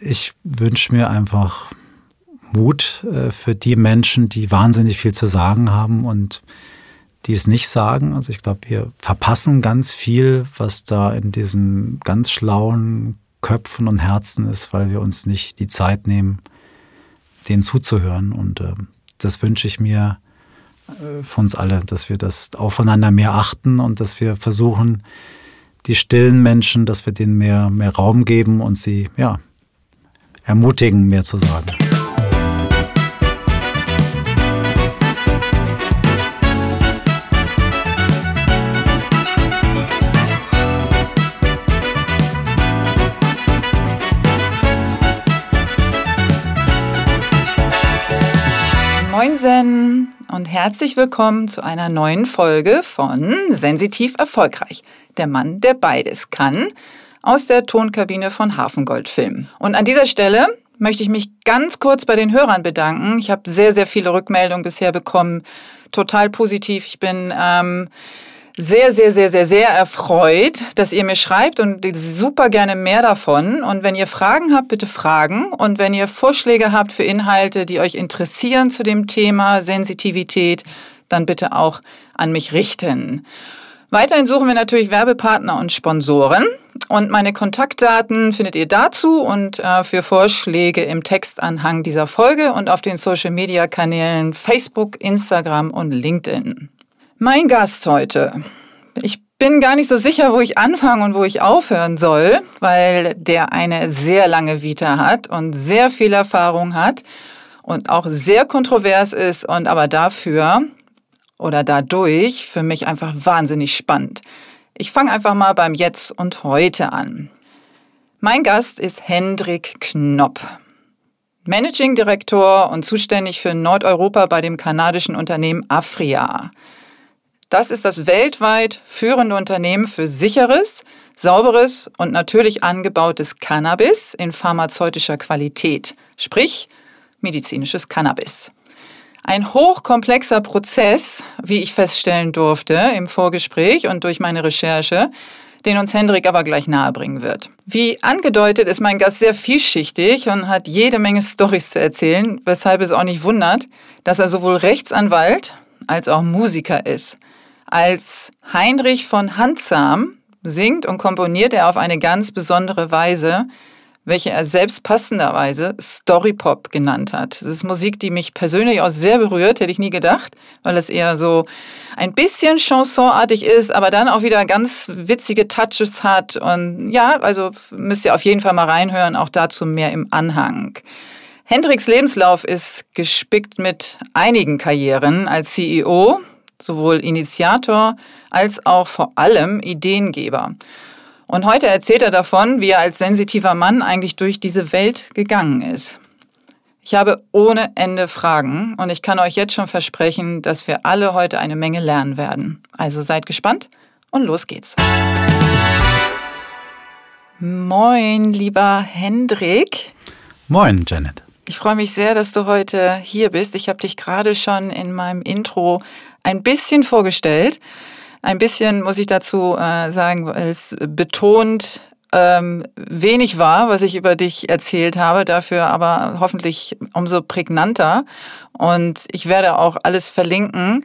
ich wünsche mir einfach Mut äh, für die Menschen, die wahnsinnig viel zu sagen haben und die es nicht sagen. Also ich glaube, wir verpassen ganz viel, was da in diesen ganz schlauen Köpfen und Herzen ist, weil wir uns nicht die Zeit nehmen, denen zuzuhören. Und äh, das wünsche ich mir äh, für uns alle, dass wir das aufeinander mehr achten und dass wir versuchen, die stillen Menschen, dass wir denen mehr, mehr Raum geben und sie ja, ermutigen, mehr zu sagen. Moinsen und herzlich willkommen zu einer neuen Folge von Sensitiv Erfolgreich. Der Mann, der beides kann, aus der Tonkabine von Hafengold Film. Und an dieser Stelle möchte ich mich ganz kurz bei den Hörern bedanken. Ich habe sehr, sehr viele Rückmeldungen bisher bekommen. Total positiv. Ich bin ähm, sehr, sehr, sehr, sehr, sehr erfreut, dass ihr mir schreibt und super gerne mehr davon. Und wenn ihr Fragen habt, bitte fragen. Und wenn ihr Vorschläge habt für Inhalte, die euch interessieren zu dem Thema Sensitivität, dann bitte auch an mich richten. Weiterhin suchen wir natürlich Werbepartner und Sponsoren. Und meine Kontaktdaten findet ihr dazu und äh, für Vorschläge im Textanhang dieser Folge und auf den Social-Media-Kanälen Facebook, Instagram und LinkedIn. Mein Gast heute. Ich bin gar nicht so sicher, wo ich anfangen und wo ich aufhören soll, weil der eine sehr lange Vita hat und sehr viel Erfahrung hat und auch sehr kontrovers ist und aber dafür oder dadurch für mich einfach wahnsinnig spannend. Ich fange einfach mal beim Jetzt und Heute an. Mein Gast ist Hendrik Knopp. Managing Director und zuständig für Nordeuropa bei dem kanadischen Unternehmen Afria. Das ist das weltweit führende Unternehmen für sicheres, sauberes und natürlich angebautes Cannabis in pharmazeutischer Qualität, sprich medizinisches Cannabis. Ein hochkomplexer Prozess, wie ich feststellen durfte im Vorgespräch und durch meine Recherche, den uns Hendrik aber gleich nahebringen wird. Wie angedeutet ist mein Gast sehr vielschichtig und hat jede Menge Storys zu erzählen, weshalb es auch nicht wundert, dass er sowohl Rechtsanwalt als auch Musiker ist. Als Heinrich von Handsam singt und komponiert er auf eine ganz besondere Weise, welche er selbst passenderweise Storypop genannt hat. Das ist Musik, die mich persönlich auch sehr berührt, hätte ich nie gedacht, weil es eher so ein bisschen chansonartig ist, aber dann auch wieder ganz witzige Touches hat. Und ja, also müsst ihr auf jeden Fall mal reinhören, auch dazu mehr im Anhang. Hendricks Lebenslauf ist gespickt mit einigen Karrieren als CEO, sowohl Initiator als auch vor allem Ideengeber. Und heute erzählt er davon, wie er als sensitiver Mann eigentlich durch diese Welt gegangen ist. Ich habe ohne Ende Fragen und ich kann euch jetzt schon versprechen, dass wir alle heute eine Menge lernen werden. Also seid gespannt und los geht's. Moin, lieber Hendrik. Moin, Janet. Ich freue mich sehr, dass du heute hier bist. Ich habe dich gerade schon in meinem Intro ein bisschen vorgestellt. Ein bisschen muss ich dazu äh, sagen, weil es betont ähm, wenig war, was ich über dich erzählt habe, dafür aber hoffentlich umso prägnanter. Und ich werde auch alles verlinken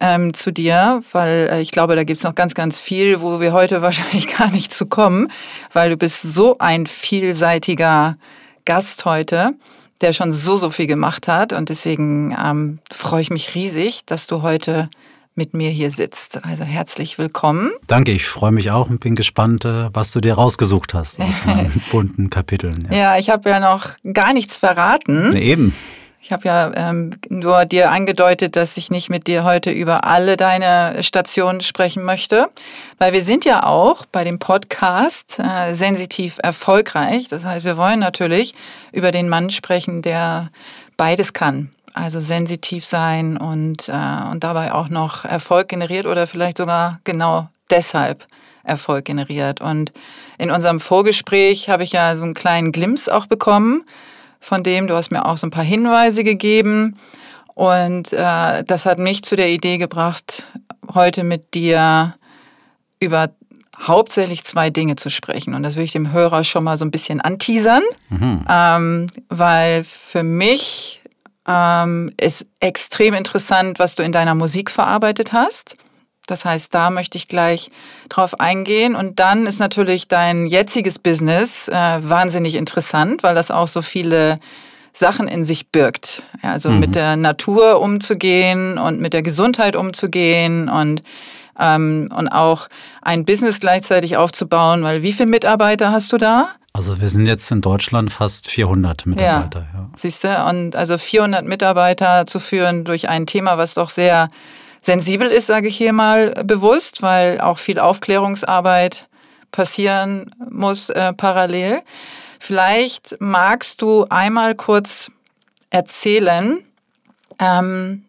ähm, zu dir, weil äh, ich glaube, da gibt's noch ganz, ganz viel, wo wir heute wahrscheinlich gar nicht zu kommen, weil du bist so ein vielseitiger Gast heute der schon so, so viel gemacht hat. Und deswegen ähm, freue ich mich riesig, dass du heute mit mir hier sitzt. Also herzlich willkommen. Danke, ich freue mich auch und bin gespannt, äh, was du dir rausgesucht hast aus meinen bunten Kapiteln. Ja, ja ich habe ja noch gar nichts verraten. Nee, eben. Ich habe ja ähm, nur dir angedeutet, dass ich nicht mit dir heute über alle deine Stationen sprechen möchte, weil wir sind ja auch bei dem Podcast äh, sensitiv erfolgreich. Das heißt, wir wollen natürlich über den Mann sprechen, der beides kann. Also sensitiv sein und, äh, und dabei auch noch Erfolg generiert oder vielleicht sogar genau deshalb Erfolg generiert. Und in unserem Vorgespräch habe ich ja so einen kleinen Glimps auch bekommen von dem. Du hast mir auch so ein paar Hinweise gegeben. Und äh, das hat mich zu der Idee gebracht, heute mit dir über hauptsächlich zwei Dinge zu sprechen. Und das will ich dem Hörer schon mal so ein bisschen anteasern, mhm. ähm, weil für mich ähm, ist extrem interessant, was du in deiner Musik verarbeitet hast. Das heißt, da möchte ich gleich drauf eingehen. Und dann ist natürlich dein jetziges Business äh, wahnsinnig interessant, weil das auch so viele Sachen in sich birgt. Ja, also mhm. mit der Natur umzugehen und mit der Gesundheit umzugehen und ähm, und auch ein Business gleichzeitig aufzubauen, weil wie viele Mitarbeiter hast du da? Also wir sind jetzt in Deutschland fast 400 Mitarbeiter. Ja, ja. Siehst du, und also 400 Mitarbeiter zu führen durch ein Thema, was doch sehr sensibel ist, sage ich hier mal bewusst, weil auch viel Aufklärungsarbeit passieren muss äh, parallel. Vielleicht magst du einmal kurz erzählen, ähm,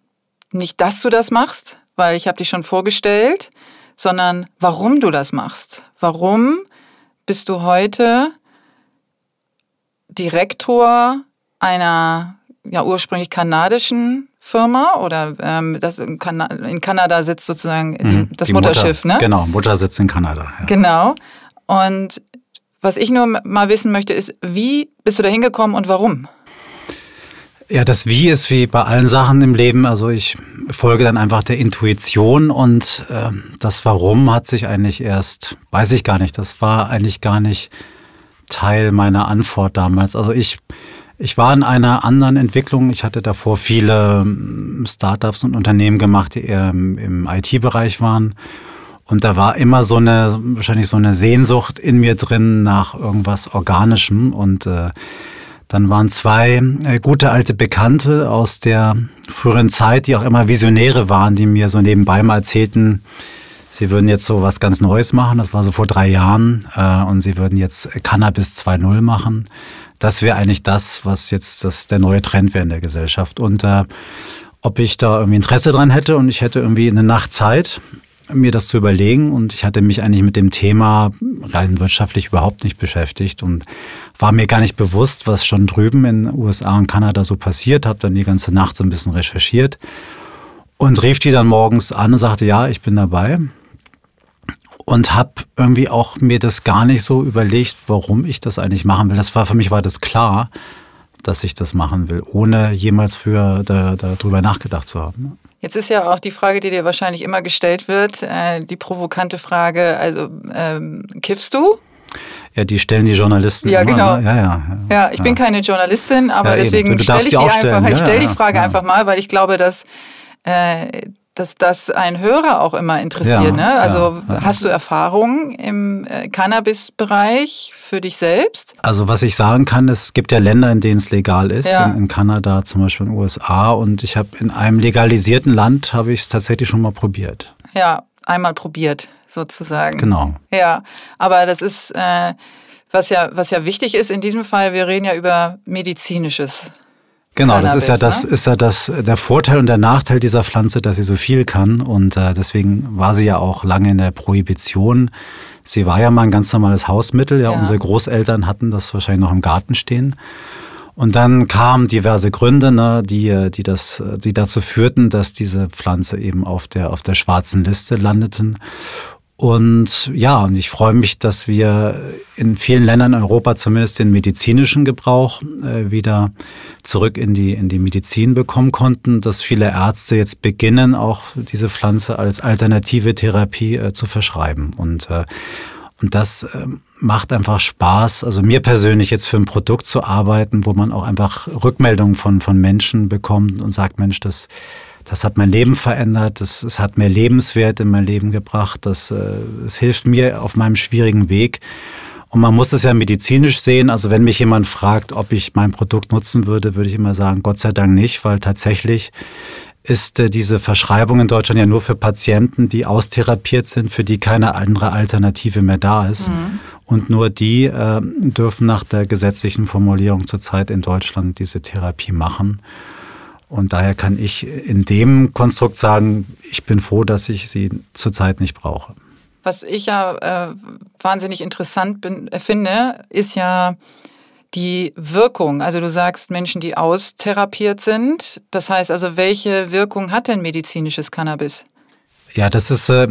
nicht, dass du das machst, weil ich habe dich schon vorgestellt, sondern warum du das machst. Warum bist du heute Direktor einer ja ursprünglich kanadischen Firma oder ähm, das in, kan in, Kanada sitzt sozusagen die, mhm, das die Mutterschiff, Mutter, ne? Genau, Mutter sitzt in Kanada. Ja. Genau. Und was ich nur mal wissen möchte, ist, wie bist du da hingekommen und warum? Ja, das Wie ist wie bei allen Sachen im Leben. Also ich folge dann einfach der Intuition und äh, das Warum hat sich eigentlich erst, weiß ich gar nicht, das war eigentlich gar nicht Teil meiner Antwort damals. Also ich ich war in einer anderen Entwicklung. Ich hatte davor viele ähm, Startups und Unternehmen gemacht, die eher im, IT-Bereich waren. Und da war immer so eine, wahrscheinlich so eine Sehnsucht in mir drin nach irgendwas Organischem. Und äh, dann waren zwei äh, gute alte Bekannte aus der früheren Zeit, die auch immer Visionäre waren, die mir so nebenbei mal erzählten, sie würden jetzt so was ganz Neues machen. Das war so vor drei Jahren. Äh, und sie würden jetzt Cannabis 2.0 machen das wäre eigentlich das, was jetzt das, der neue Trend wäre in der Gesellschaft. Und äh, ob ich da irgendwie Interesse dran hätte und ich hätte irgendwie eine Nacht Zeit, mir das zu überlegen und ich hatte mich eigentlich mit dem Thema rein wirtschaftlich überhaupt nicht beschäftigt und war mir gar nicht bewusst, was schon drüben in USA und Kanada so passiert, habe dann die ganze Nacht so ein bisschen recherchiert und rief die dann morgens an und sagte, ja, ich bin dabei und habe irgendwie auch mir das gar nicht so überlegt, warum ich das eigentlich machen will. Das war für mich war das klar, dass ich das machen will, ohne jemals für da, darüber nachgedacht zu haben. Jetzt ist ja auch die Frage, die dir wahrscheinlich immer gestellt wird, äh, die provokante Frage, also ähm, kiffst du? Ja, die stellen die Journalisten. Ja, immer, genau. Ne? Ja, ja, ja, ich ja. bin keine Journalistin, aber ja, deswegen stelle ich die einfach. Ich stelle die Frage einfach mal, weil ich glaube, dass äh, dass das ein Hörer auch immer interessiert. Ja, ne? Also ja, ja. hast du Erfahrungen im äh, Cannabis-Bereich für dich selbst? Also was ich sagen kann, es gibt ja Länder, in denen es legal ist, in, in, Kanada, zum Beispiel in den USA. Und ich habe in einem legalisierten Land habe ich es tatsächlich schon mal probiert. Ja, einmal probiert sozusagen. Genau. Ja, aber das ist äh, was ja was ja wichtig ist in diesem Fall. Wir reden ja über medizinisches Genau, das ist ja das ne? ist ja das der Vorteil und der Nachteil dieser Pflanze, dass sie so viel kann und äh, deswegen war sie ja auch lange in der Prohibition. Sie war ja mal ein ganz normales Hausmittel. Ja, ja, unsere Großeltern hatten das wahrscheinlich noch im Garten stehen. Und dann kamen diverse Gründe, ne, die, die, das, die dazu führten, dass diese Pflanze eben auf der, auf der schwarzen Liste landeten. Und ja, und ich freue mich, dass wir in vielen Ländern in Europa zumindest den medizinischen Gebrauch äh, wieder zurück in die, in die Medizin bekommen konnten, dass viele Ärzte jetzt beginnen, auch diese Pflanze als alternative Therapie äh, zu verschreiben. Und, äh, und das äh, macht einfach Spaß, also mir persönlich jetzt für ein Produkt zu arbeiten, wo man auch einfach Rückmeldungen von, von Menschen bekommt und sagt, Mensch, das das hat mein Leben verändert, das, es hat mehr Lebenswert in mein Leben gebracht, das, äh, es hilft mir auf meinem schwierigen Weg. Und man muss es ja medizinisch sehen. Also wenn mich jemand fragt, ob ich mein Produkt nutzen würde, würde ich immer sagen, Gott sei Dank nicht, weil tatsächlich ist äh, diese Verschreibung in Deutschland ja nur für Patienten, die austherapiert sind, für die keine andere Alternative mehr da ist. Mhm. Und nur die äh, dürfen nach der gesetzlichen Formulierung zurzeit in Deutschland diese Therapie machen. Und daher kann ich in dem Konstrukt sagen, ich bin froh, dass ich sie zurzeit nicht brauche. Was ich ja äh, wahnsinnig interessant bin, äh, finde, ist ja die Wirkung. Also du sagst Menschen, die austherapiert sind. Das heißt also, welche Wirkung hat denn medizinisches Cannabis? Ja, das ist, äh,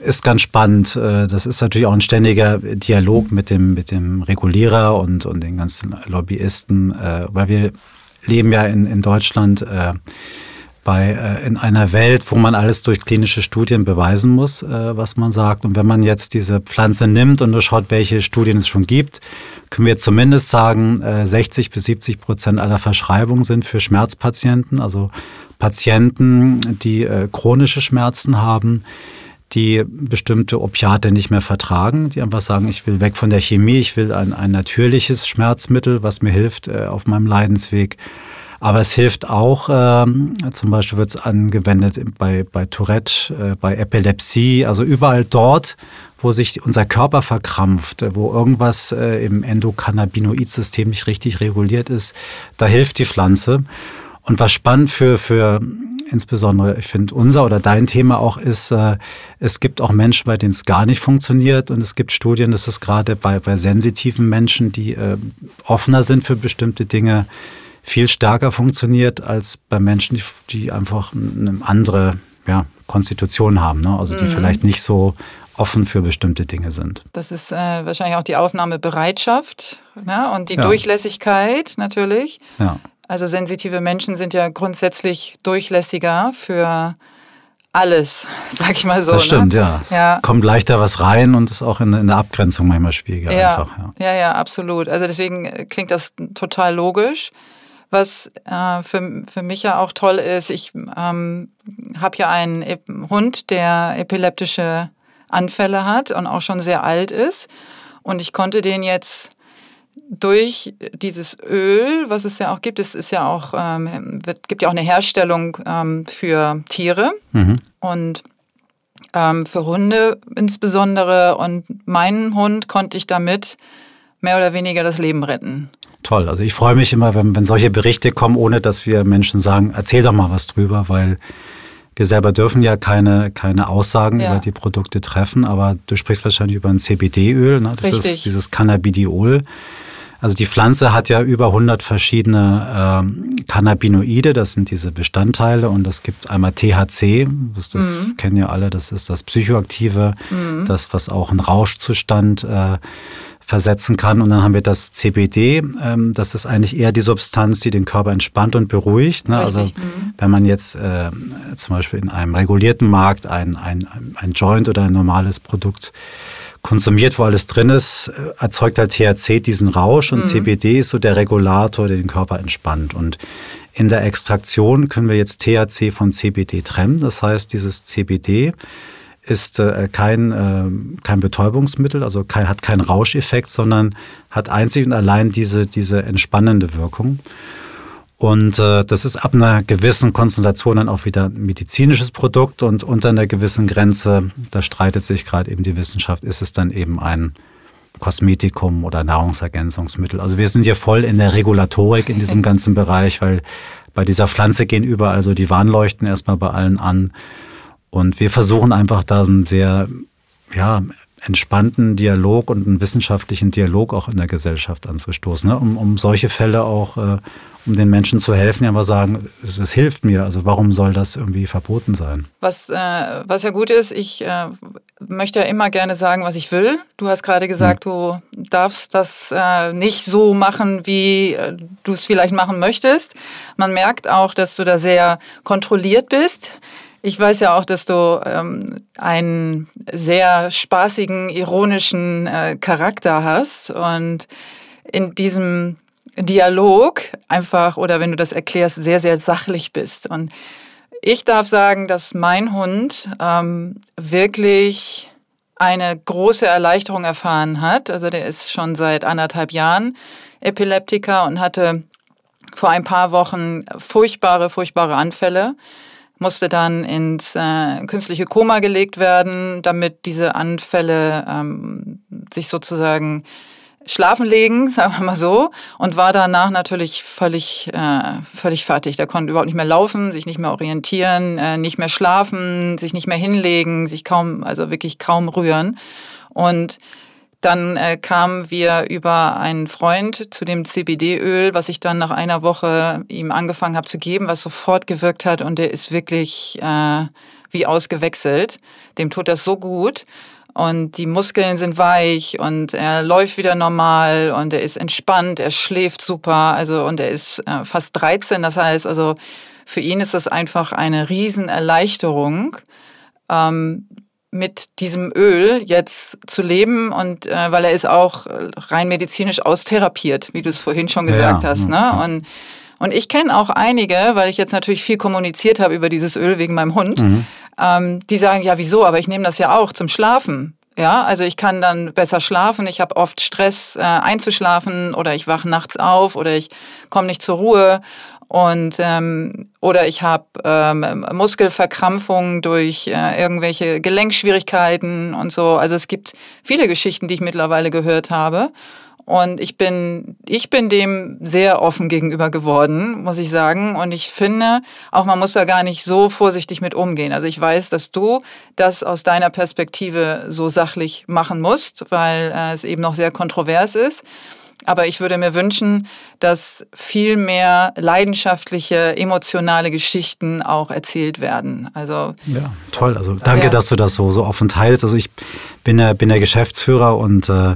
ist ganz spannend. Äh, das ist natürlich auch ein ständiger Dialog mit dem, mit dem Regulierer und, und den ganzen Lobbyisten, äh, weil wir leben ja in, in Deutschland äh, bei, in einer Welt, wo man alles durch klinische Studien beweisen muss, was man sagt. Und wenn man jetzt diese Pflanze nimmt und schaut, welche Studien es schon gibt, können wir zumindest sagen, 60 bis 70 Prozent aller Verschreibungen sind für Schmerzpatienten, also Patienten, die chronische Schmerzen haben die bestimmte Opiate nicht mehr vertragen, die einfach sagen, ich will weg von der Chemie, ich will ein, ein natürliches Schmerzmittel, was mir hilft äh, auf meinem Leidensweg. Aber es hilft auch, äh, zum Beispiel wird es angewendet bei, bei Tourette, äh, bei Epilepsie, also überall dort, wo sich unser Körper verkrampft, wo irgendwas äh, im Endokannabinoid-System nicht richtig reguliert ist, da hilft die Pflanze. Und was spannend für, für insbesondere, ich finde, unser oder dein Thema auch ist, äh, es gibt auch Menschen, bei denen es gar nicht funktioniert. Und es gibt Studien, dass es gerade bei, bei sensitiven Menschen, die äh, offener sind für bestimmte Dinge, viel stärker funktioniert als bei Menschen, die, die einfach eine andere ja, Konstitution haben. Ne? Also die mhm. vielleicht nicht so offen für bestimmte Dinge sind. Das ist äh, wahrscheinlich auch die Aufnahmebereitschaft ne? und die ja. Durchlässigkeit natürlich. Ja. Also sensitive Menschen sind ja grundsätzlich durchlässiger für alles, sag ich mal so. Das ne? stimmt, ne? ja. Es ja. kommt leichter was rein und ist auch in, in der Abgrenzung manchmal schwieriger ja. einfach. Ja. ja, ja, absolut. Also deswegen klingt das total logisch. Was äh, für, für mich ja auch toll ist, ich ähm, habe ja einen Hund, der epileptische Anfälle hat und auch schon sehr alt ist. Und ich konnte den jetzt durch dieses Öl, was es ja auch gibt, es ist ja auch, ähm, wird, gibt ja auch eine Herstellung ähm, für Tiere mhm. und ähm, für Hunde insbesondere. Und meinen Hund konnte ich damit mehr oder weniger das Leben retten. Toll. Also ich freue mich immer, wenn, wenn solche Berichte kommen, ohne dass wir Menschen sagen, erzähl doch mal was drüber, weil wir selber dürfen ja keine, keine Aussagen ja. über die Produkte treffen, aber du sprichst wahrscheinlich über ein CBD-Öl, ne? das Richtig. ist dieses Cannabidiol. Also die Pflanze hat ja über 100 verschiedene äh, Cannabinoide, das sind diese Bestandteile und es gibt einmal THC, das, das mhm. kennen ja alle, das ist das Psychoaktive, mhm. das, was auch einen Rauschzustand äh, versetzen kann. Und dann haben wir das CBD, ähm, das ist eigentlich eher die Substanz, die den Körper entspannt und beruhigt. Ne? Also mhm. wenn man jetzt äh, zum Beispiel in einem regulierten Markt ein, ein, ein Joint oder ein normales Produkt konsumiert, wo alles drin ist, äh, erzeugt halt THC diesen Rausch und mhm. CBD ist so der Regulator, der den Körper entspannt. Und in der Extraktion können wir jetzt THC von CBD trennen. Das heißt, dieses CBD ist äh, kein, äh, kein Betäubungsmittel, also kein, hat keinen Rauscheffekt, sondern hat einzig und allein diese, diese entspannende Wirkung. Und äh, das ist ab einer gewissen Konzentration dann auch wieder ein medizinisches Produkt und unter einer gewissen Grenze, da streitet sich gerade eben die Wissenschaft, ist es dann eben ein Kosmetikum oder Nahrungsergänzungsmittel. Also wir sind hier voll in der Regulatorik in diesem ganzen Bereich, weil bei dieser Pflanze gehen überall so die Warnleuchten erstmal bei allen an. Und wir versuchen einfach da einen sehr ja, entspannten Dialog und einen wissenschaftlichen Dialog auch in der Gesellschaft anzustoßen, ne? um, um solche Fälle auch äh, um den Menschen zu helfen, ja mal sagen, es, es, hilft mir. Also warum soll das irgendwie verboten sein? Was, äh, was ja gut ist, ich äh, möchte ja immer gerne sagen, was ich will. Du hast gerade gesagt, hm. du darfst das äh, nicht so machen, wie äh, du es vielleicht machen möchtest. Man merkt auch, dass du da sehr kontrolliert bist. Ich weiß ja auch, dass du ähm, einen sehr spaßigen, ironischen äh, Charakter hast und in diesem Dialog einfach oder wenn du das erklärst, sehr, sehr sachlich bist. Und ich darf sagen, dass mein Hund ähm, wirklich eine große Erleichterung erfahren hat. Also der ist schon seit anderthalb Jahren Epileptiker und hatte vor ein paar Wochen furchtbare, furchtbare Anfälle, musste dann ins äh, künstliche Koma gelegt werden, damit diese Anfälle ähm, sich sozusagen schlafen legen, sagen wir mal so, und war danach natürlich völlig, äh, völlig fertig. Der konnte überhaupt nicht mehr laufen, sich nicht mehr orientieren, äh, nicht mehr schlafen, sich nicht mehr hinlegen, sich kaum, also wirklich kaum rühren. Und dann äh, kamen wir über einen Freund zu dem CBD-Öl, was ich dann nach einer Woche ihm angefangen habe zu geben, was sofort gewirkt hat und der ist wirklich äh, wie ausgewechselt. Dem tut das so gut und die Muskeln sind weich und er läuft wieder normal und er ist entspannt, er schläft super, also und er ist äh, fast 13, das heißt also für ihn ist das einfach eine Riesenerleichterung, ähm, mit diesem Öl jetzt zu leben und äh, weil er ist auch rein medizinisch austherapiert, wie du es vorhin schon gesagt ja, hast, ja, ne? Und und ich kenne auch einige, weil ich jetzt natürlich viel kommuniziert habe über dieses Öl wegen meinem Hund, mhm. Ähm, die sagen, ja, wieso, aber ich nehme das ja auch zum Schlafen. Ja, also ich kann dann besser schlafen. Ich habe oft Stress äh, einzuschlafen oder ich wache nachts auf oder ich komme nicht zur Ruhe und ähm, oder ich habe ähm, Muskelverkrampfungen durch äh, irgendwelche Gelenkschwierigkeiten und so. Also es gibt viele Geschichten, die ich mittlerweile gehört habe. Und ich bin, ich bin dem sehr offen gegenüber geworden, muss ich sagen. Und ich finde, auch man muss da gar nicht so vorsichtig mit umgehen. Also ich weiß, dass du das aus deiner Perspektive so sachlich machen musst, weil äh, es eben noch sehr kontrovers ist. Aber ich würde mir wünschen, dass viel mehr leidenschaftliche, emotionale Geschichten auch erzählt werden. Also ja, toll. Also danke, ja. dass du das so so offen teilst. Also ich bin der, bin der Geschäftsführer und äh,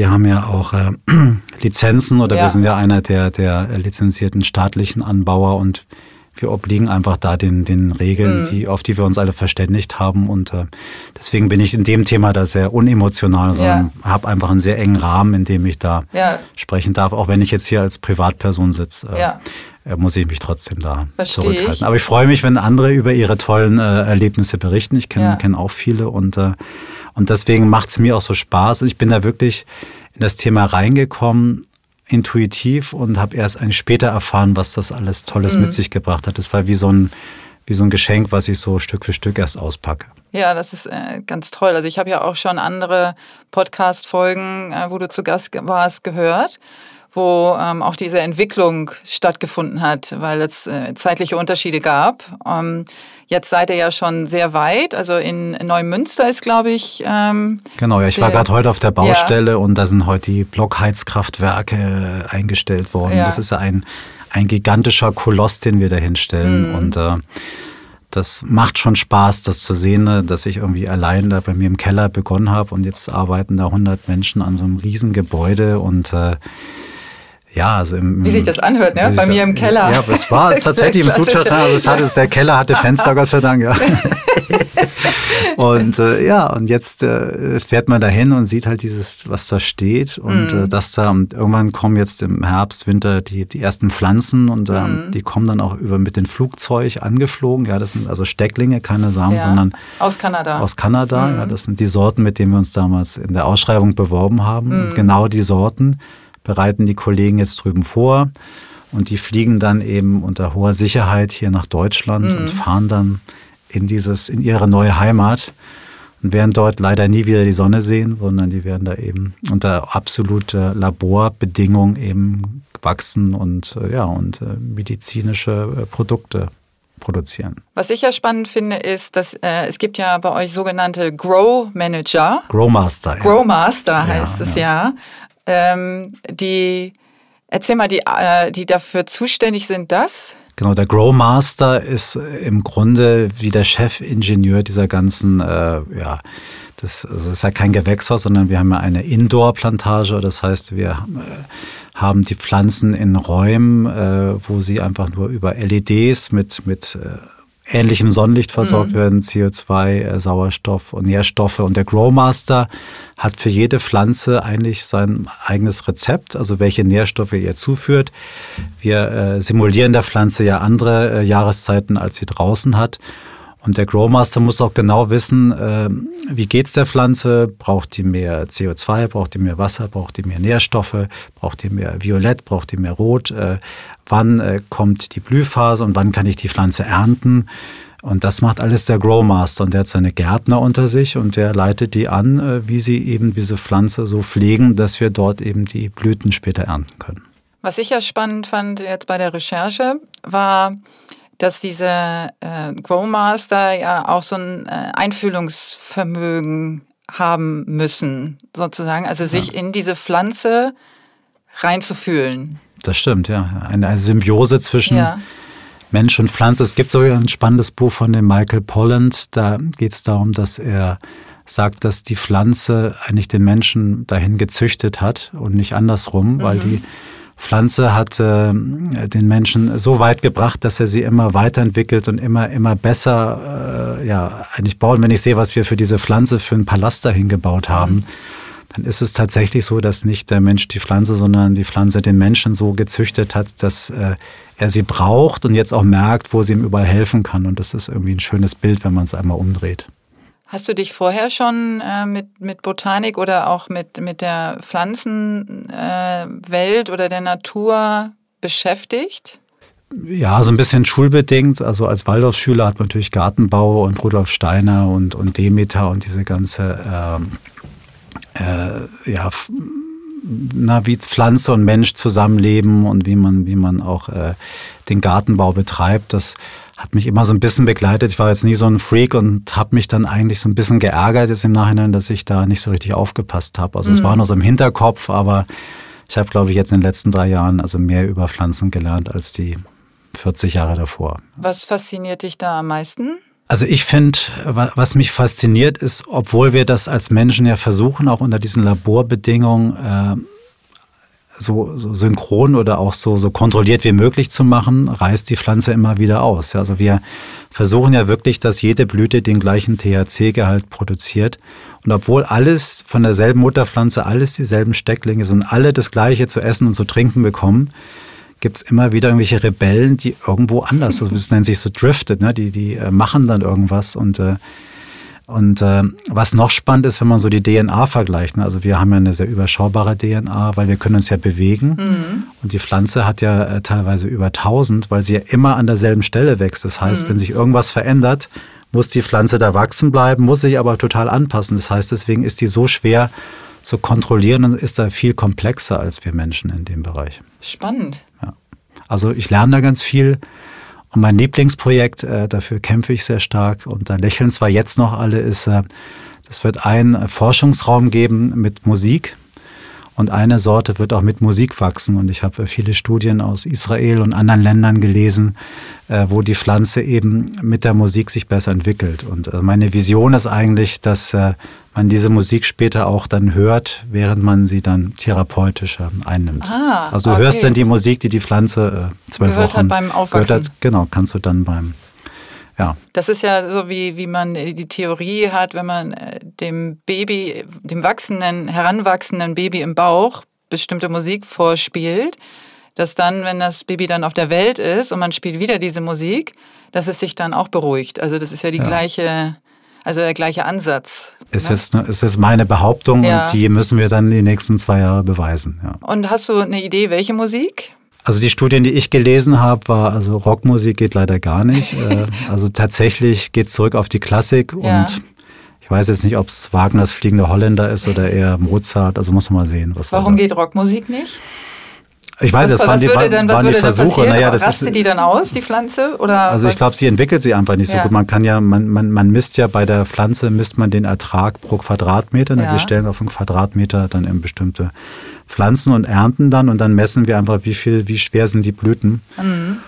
wir haben ja auch äh, Lizenzen oder ja. wir sind ja einer der, der lizenzierten staatlichen Anbauer und wir obliegen einfach da den, den Regeln, mhm. die, auf die wir uns alle verständigt haben. Und äh, deswegen bin ich in dem Thema da sehr unemotional, sondern ja. habe einfach einen sehr engen Rahmen, in dem ich da ja. sprechen darf. Auch wenn ich jetzt hier als Privatperson sitze, äh, ja. äh, muss ich mich trotzdem da Versteh zurückhalten. Ich. Aber ich freue mich, wenn andere über ihre tollen äh, Erlebnisse berichten. Ich kenne kenn auch viele und äh, und deswegen macht es mir auch so Spaß. Ich bin da wirklich in das Thema reingekommen, intuitiv und habe erst ein später erfahren, was das alles Tolles mhm. mit sich gebracht hat. Das war wie so ein wie so ein Geschenk, was ich so Stück für Stück erst auspacke. Ja, das ist äh, ganz toll. Also ich habe ja auch schon andere Podcast-Folgen, äh, wo du zu Gast warst, gehört wo ähm, auch diese Entwicklung stattgefunden hat, weil es äh, zeitliche Unterschiede gab. Ähm, jetzt seid ihr ja schon sehr weit. Also in Neumünster ist, glaube ich. Ähm, genau, ja, ich war gerade heute auf der Baustelle ja. und da sind heute die Blockheizkraftwerke eingestellt worden. Ja. Das ist ja ein, ein gigantischer Koloss, den wir da hinstellen. Mhm. Und äh, das macht schon Spaß, das zu sehen, ne, dass ich irgendwie allein da bei mir im Keller begonnen habe und jetzt arbeiten da 100 Menschen an so einem Riesengebäude und äh, ja, also im, Wie sich das anhört, ne? Bei mir im Keller. Ja, aber es war es tatsächlich im Suchatra, also es hatte, der Keller hatte Fenster, Gott sei Dank, ja. und äh, ja, und jetzt äh, fährt man dahin und sieht halt dieses, was da steht und mm. äh, das da und irgendwann kommen jetzt im Herbst, Winter die, die ersten Pflanzen und äh, mm. die kommen dann auch über mit dem Flugzeug angeflogen. Ja, das sind also Stecklinge, keine Samen, ja. sondern aus Kanada. Aus Kanada, mm. ja, das sind die Sorten, mit denen wir uns damals in der Ausschreibung beworben haben. Und genau die Sorten bereiten die Kollegen jetzt drüben vor. Und die fliegen dann eben unter hoher Sicherheit hier nach Deutschland mhm. und fahren dann in dieses, in ihre neue Heimat und werden dort leider nie wieder die Sonne sehen, sondern die werden da eben unter absoluter Laborbedingungen eben wachsen und äh, ja und äh, medizinische äh, Produkte produzieren. Was ich ja spannend finde, ist, dass äh, es gibt ja bei euch sogenannte Grow Manager. Grow Master. Ja. Grow Master heißt ja, es ja. Ähm, die, erzähl mal, die, äh, die dafür zuständig sind, das? Genau, der Grow Master ist im Grunde wie der Chefingenieur dieser ganzen, äh, ja, das, das, ist ja kein Gewächshaus, sondern wir haben ja eine Indoor-Plantage. Das heißt, wir äh, haben die Pflanzen in Räumen, äh, wo sie einfach nur über LEDs mit, mit äh, ähnlichem Sonnenlicht versorgt mhm. werden, CO2, äh, Sauerstoff und Nährstoffe. Und der Growmaster hat für jede Pflanze eigentlich sein eigenes Rezept, also welche Nährstoffe ihr zuführt. Wir äh, simulieren der Pflanze ja andere äh, Jahreszeiten, als sie draußen hat. Und der Growmaster muss auch genau wissen, äh, wie geht's der Pflanze? Braucht die mehr CO2? Braucht die mehr Wasser? Braucht die mehr Nährstoffe? Braucht die mehr Violett? Braucht die mehr Rot? Äh, wann äh, kommt die Blühphase und wann kann ich die Pflanze ernten? Und das macht alles der Growmaster und der hat seine Gärtner unter sich und der leitet die an, äh, wie sie eben diese Pflanze so pflegen, dass wir dort eben die Blüten später ernten können. Was ich ja spannend fand jetzt bei der Recherche, war, dass diese äh, Growmaster ja auch so ein äh, Einfühlungsvermögen haben müssen, sozusagen. Also sich ja. in diese Pflanze reinzufühlen. Das stimmt, ja. Eine, eine Symbiose zwischen ja. Mensch und Pflanze. Es gibt sogar ein spannendes Buch von dem Michael Polland. Da geht es darum, dass er sagt, dass die Pflanze eigentlich den Menschen dahin gezüchtet hat und nicht andersrum, mhm. weil die Pflanze hat äh, den Menschen so weit gebracht, dass er sie immer weiterentwickelt und immer, immer besser, äh, ja, eigentlich baut. Wenn ich sehe, was wir für diese Pflanze für einen Palast dahin gebaut haben, mhm. dann ist es tatsächlich so, dass nicht der Mensch die Pflanze, sondern die Pflanze den Menschen so gezüchtet hat, dass äh, er sie braucht und jetzt auch merkt, wo sie ihm überall helfen kann. Und das ist irgendwie ein schönes Bild, wenn man es einmal umdreht. Hast du dich vorher schon äh, mit, mit Botanik oder auch mit, mit der Pflanzenwelt äh, oder der Natur beschäftigt? Ja, so ein bisschen schulbedingt. Also als Waldorfschüler hat man natürlich Gartenbau und Rudolf Steiner und, und Demeter und diese ganze, ähm, äh, ja, na, wie Pflanze und Mensch zusammenleben und wie man, wie man auch äh, den Gartenbau betreibt. Das hat mich immer so ein bisschen begleitet. Ich war jetzt nie so ein Freak und habe mich dann eigentlich so ein bisschen geärgert jetzt im Nachhinein, dass ich da nicht so richtig aufgepasst habe. Also mhm. es war nur so im Hinterkopf, aber ich habe, glaube ich, jetzt in den letzten drei Jahren also mehr über Pflanzen gelernt als die 40 Jahre davor. Was fasziniert dich da am meisten? Also ich finde, was mich fasziniert ist, obwohl wir das als Menschen ja versuchen, auch unter diesen Laborbedingungen äh, so, so synchron oder auch so, so kontrolliert wie möglich zu machen, reißt die Pflanze immer wieder aus. Also wir versuchen ja wirklich, dass jede Blüte den gleichen THC-Gehalt produziert. Und obwohl alles von derselben Mutterpflanze, alles dieselben Stecklinge sind, alle das gleiche zu essen und zu trinken bekommen, gibt es immer wieder irgendwelche Rebellen, die irgendwo anders, also das nennt sich so drifted, ne? die, die äh, machen dann irgendwas und äh, und äh, was noch spannend ist, wenn man so die DNA vergleicht. Ne? Also wir haben ja eine sehr überschaubare DNA, weil wir können uns ja bewegen. Mhm. Und die Pflanze hat ja äh, teilweise über 1000, weil sie ja immer an derselben Stelle wächst. Das heißt, mhm. wenn sich irgendwas verändert, muss die Pflanze da wachsen bleiben, muss sich aber total anpassen. Das heißt, deswegen ist die so schwer zu kontrollieren und ist da viel komplexer als wir Menschen in dem Bereich. Spannend. Also ich lerne da ganz viel. Und mein Lieblingsprojekt, äh, dafür kämpfe ich sehr stark und da lächeln zwar jetzt noch alle, ist, äh, es wird einen Forschungsraum geben mit Musik. Und eine Sorte wird auch mit Musik wachsen. Und ich habe viele Studien aus Israel und anderen Ländern gelesen, äh, wo die Pflanze eben mit der Musik sich besser entwickelt. Und äh, meine Vision ist eigentlich, dass äh, man diese Musik später auch dann hört, während man sie dann therapeutisch einnimmt. Ah, also du okay. hörst dann die Musik, die die Pflanze äh, zwölf gehört Wochen hat beim Aufwachsen. Hat, genau, kannst du dann beim ja. Das ist ja so, wie, wie man die Theorie hat, wenn man äh, dem Baby, dem wachsenden, heranwachsenden Baby im Bauch bestimmte Musik vorspielt, dass dann, wenn das Baby dann auf der Welt ist und man spielt wieder diese Musik, dass es sich dann auch beruhigt. Also das ist ja die ja. gleiche also der gleiche Ansatz. Ist, ne? jetzt, ist jetzt meine Behauptung ja. und die müssen wir dann die nächsten zwei Jahre beweisen. Ja. Und hast du eine Idee, welche Musik? Also die Studien, die ich gelesen habe, war, also Rockmusik geht leider gar nicht. Äh, also tatsächlich geht es zurück auf die Klassik ja. und ich weiß jetzt nicht, ob es Wagners Fliegende Holländer ist oder eher Mozart. Also muss man mal sehen. Was Warum geht Rockmusik nicht? Ich weiß, was, das waren die, würde denn, waren die Versuche. Naja, das Rastet ist, die dann aus, die Pflanze? Oder also was? ich glaube, sie entwickelt sich einfach nicht so ja. gut. Man kann ja, man, man, man misst ja bei der Pflanze, misst man den Ertrag pro Quadratmeter. Ne? Ja. Wir stellen auf einen Quadratmeter dann eben bestimmte Pflanzen und ernten dann und dann messen wir einfach, wie viel, wie schwer sind die Blüten. Mhm.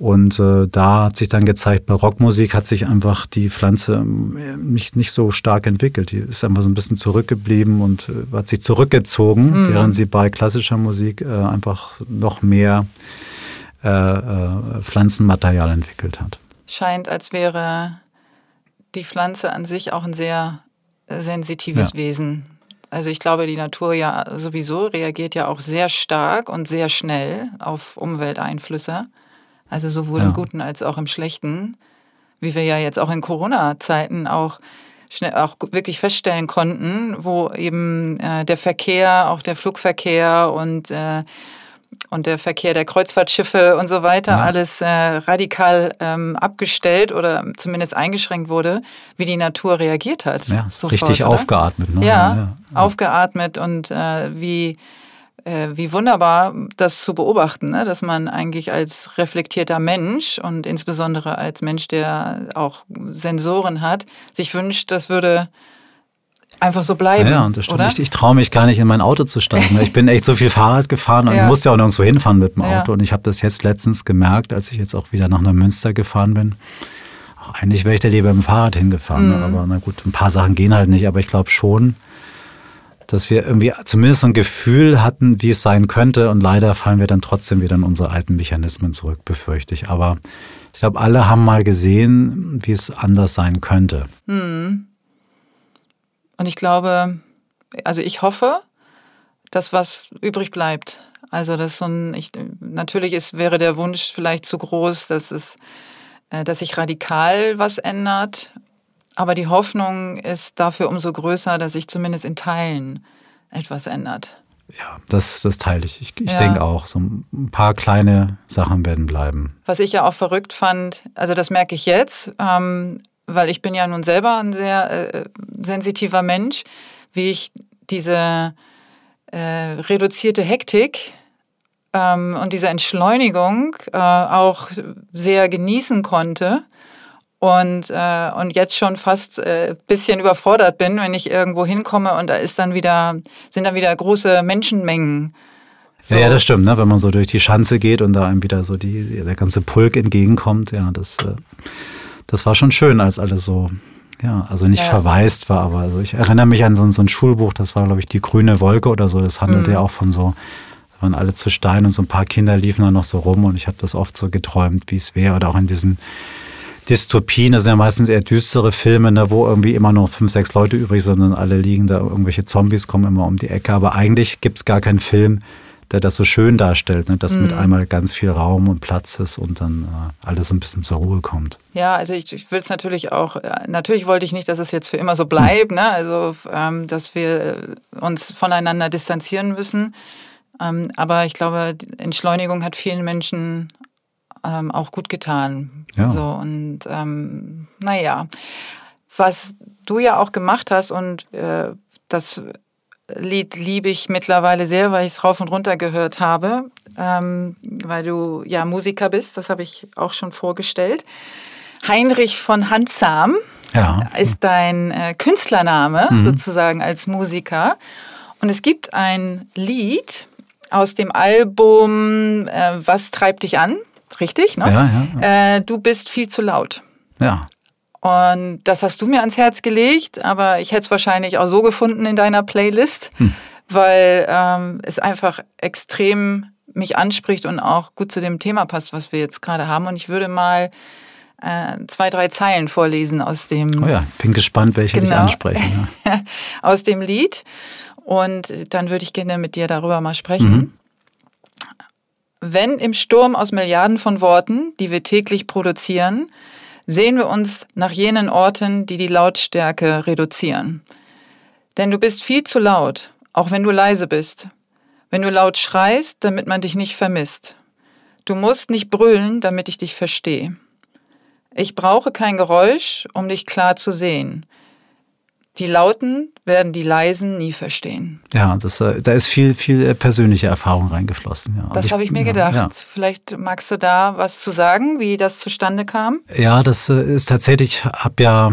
Und äh, da hat sich dann gezeigt, bei Rockmusik hat sich einfach die Pflanze äh, nicht, nicht so stark entwickelt. Die ist einfach so ein bisschen zurückgeblieben und äh, hat sich zurückgezogen, mhm. während sie bei klassischer Musik äh, einfach noch mehr äh, äh, Pflanzenmaterial entwickelt hat. Scheint, als wäre die Pflanze an sich auch ein sehr sensitives ja. Wesen. Also ich glaube, die Natur ja sowieso reagiert ja auch sehr stark und sehr schnell auf Umwelteinflüsse. Also sowohl ja. im Guten als auch im Schlechten, wie wir ja jetzt auch in Corona-Zeiten auch schnell auch wirklich feststellen konnten, wo eben äh, der Verkehr, auch der Flugverkehr und äh, und der Verkehr der Kreuzfahrtschiffe und so weiter ja. alles äh, radikal ähm, abgestellt oder zumindest eingeschränkt wurde, wie die Natur reagiert hat. Ja, sofort, richtig oder? aufgeatmet. Ne? Ja, ja, aufgeatmet und äh, wie äh, wie wunderbar das zu beobachten, ne? dass man eigentlich als reflektierter Mensch und insbesondere als Mensch, der auch Sensoren hat, sich wünscht, das würde einfach so bleiben. Ja, und das stimmt. Oder? Ich, ich traue mich gar nicht in mein Auto zu steigen. Ich bin echt so viel Fahrrad gefahren und ja. ich musste ja auch nirgendwo hinfahren mit dem Auto. Ja. Und ich habe das jetzt letztens gemerkt, als ich jetzt auch wieder nach Neumünster gefahren bin. Ach, eigentlich wäre ich da lieber mit dem Fahrrad hingefahren. Mhm. Aber na gut, ein paar Sachen gehen halt nicht. Aber ich glaube schon, dass wir irgendwie zumindest so ein Gefühl hatten, wie es sein könnte. Und leider fallen wir dann trotzdem wieder in unsere alten Mechanismen zurück, befürchte ich. Aber ich glaube, alle haben mal gesehen, wie es anders sein könnte. Mhm. Und ich glaube, also ich hoffe, dass was übrig bleibt. Also dass so ein, ich, natürlich ist, wäre der Wunsch vielleicht zu groß, dass es, äh, dass sich radikal was ändert. Aber die Hoffnung ist dafür umso größer, dass sich zumindest in Teilen etwas ändert. Ja, das, das teile ich. Ich, ich ja. denke auch, so ein paar kleine Sachen werden bleiben. Was ich ja auch verrückt fand, also das merke ich jetzt, ähm, weil ich bin ja nun selber ein sehr äh, sensitiver Mensch, wie ich diese äh, reduzierte Hektik ähm, und diese Entschleunigung äh, auch sehr genießen konnte und, äh, und jetzt schon fast äh, bisschen überfordert bin, wenn ich irgendwo hinkomme und da ist dann wieder, sind dann wieder große Menschenmengen. So. Ja, ja, das stimmt, ne? wenn man so durch die Schanze geht und da einem wieder so die, der ganze Pulk entgegenkommt, ja, das, äh, das war schon schön, als alles so, ja, also nicht ja. verwaist war, aber also ich erinnere mich an so, so ein Schulbuch, das war, glaube ich, die grüne Wolke oder so, das handelte mhm. ja auch von so, waren alle zu Stein und so ein paar Kinder liefen da noch so rum und ich habe das oft so geträumt, wie es wäre oder auch in diesen Dystopien, das sind ja meistens eher düstere Filme, ne, wo irgendwie immer nur fünf, sechs Leute übrig sind und alle liegen da, irgendwelche Zombies kommen immer um die Ecke. Aber eigentlich gibt es gar keinen Film, der das so schön darstellt, ne, dass mhm. mit einmal ganz viel Raum und Platz ist und dann äh, alles ein bisschen zur Ruhe kommt. Ja, also ich, ich will es natürlich auch, äh, natürlich wollte ich nicht, dass es jetzt für immer so bleibt, mhm. ne? also ähm, dass wir uns voneinander distanzieren müssen. Ähm, aber ich glaube, Entschleunigung hat vielen Menschen ähm, auch gut getan. Ja. So, und ähm, naja, was du ja auch gemacht hast und äh, das Lied liebe ich mittlerweile sehr, weil ich es rauf und runter gehört habe, ähm, weil du ja Musiker bist, das habe ich auch schon vorgestellt. Heinrich von Handsam ja. ist dein äh, Künstlername mhm. sozusagen als Musiker. Und es gibt ein Lied aus dem Album äh, Was treibt dich an? Richtig, ne? Ja, ja. ja. Äh, du bist viel zu laut. Ja. Und das hast du mir ans Herz gelegt, aber ich hätte es wahrscheinlich auch so gefunden in deiner Playlist, hm. weil ähm, es einfach extrem mich anspricht und auch gut zu dem Thema passt, was wir jetzt gerade haben. Und ich würde mal äh, zwei, drei Zeilen vorlesen aus dem. Oh ja, bin gespannt, welche genau, dich ansprechen. Ja. aus dem Lied. Und dann würde ich gerne mit dir darüber mal sprechen. Mhm. Wenn im Sturm aus Milliarden von Worten, die wir täglich produzieren, sehen wir uns nach jenen Orten, die die Lautstärke reduzieren. Denn du bist viel zu laut, auch wenn du leise bist. Wenn du laut schreist, damit man dich nicht vermisst. Du musst nicht brüllen, damit ich dich verstehe. Ich brauche kein Geräusch, um dich klar zu sehen. Die Lauten werden die Leisen nie verstehen. Ja, das, äh, da ist viel, viel äh, persönliche Erfahrung reingeflossen. Ja. Das habe ich mir gedacht. Ja. Vielleicht magst du da was zu sagen, wie das zustande kam? Ja, das äh, ist tatsächlich, ich habe ja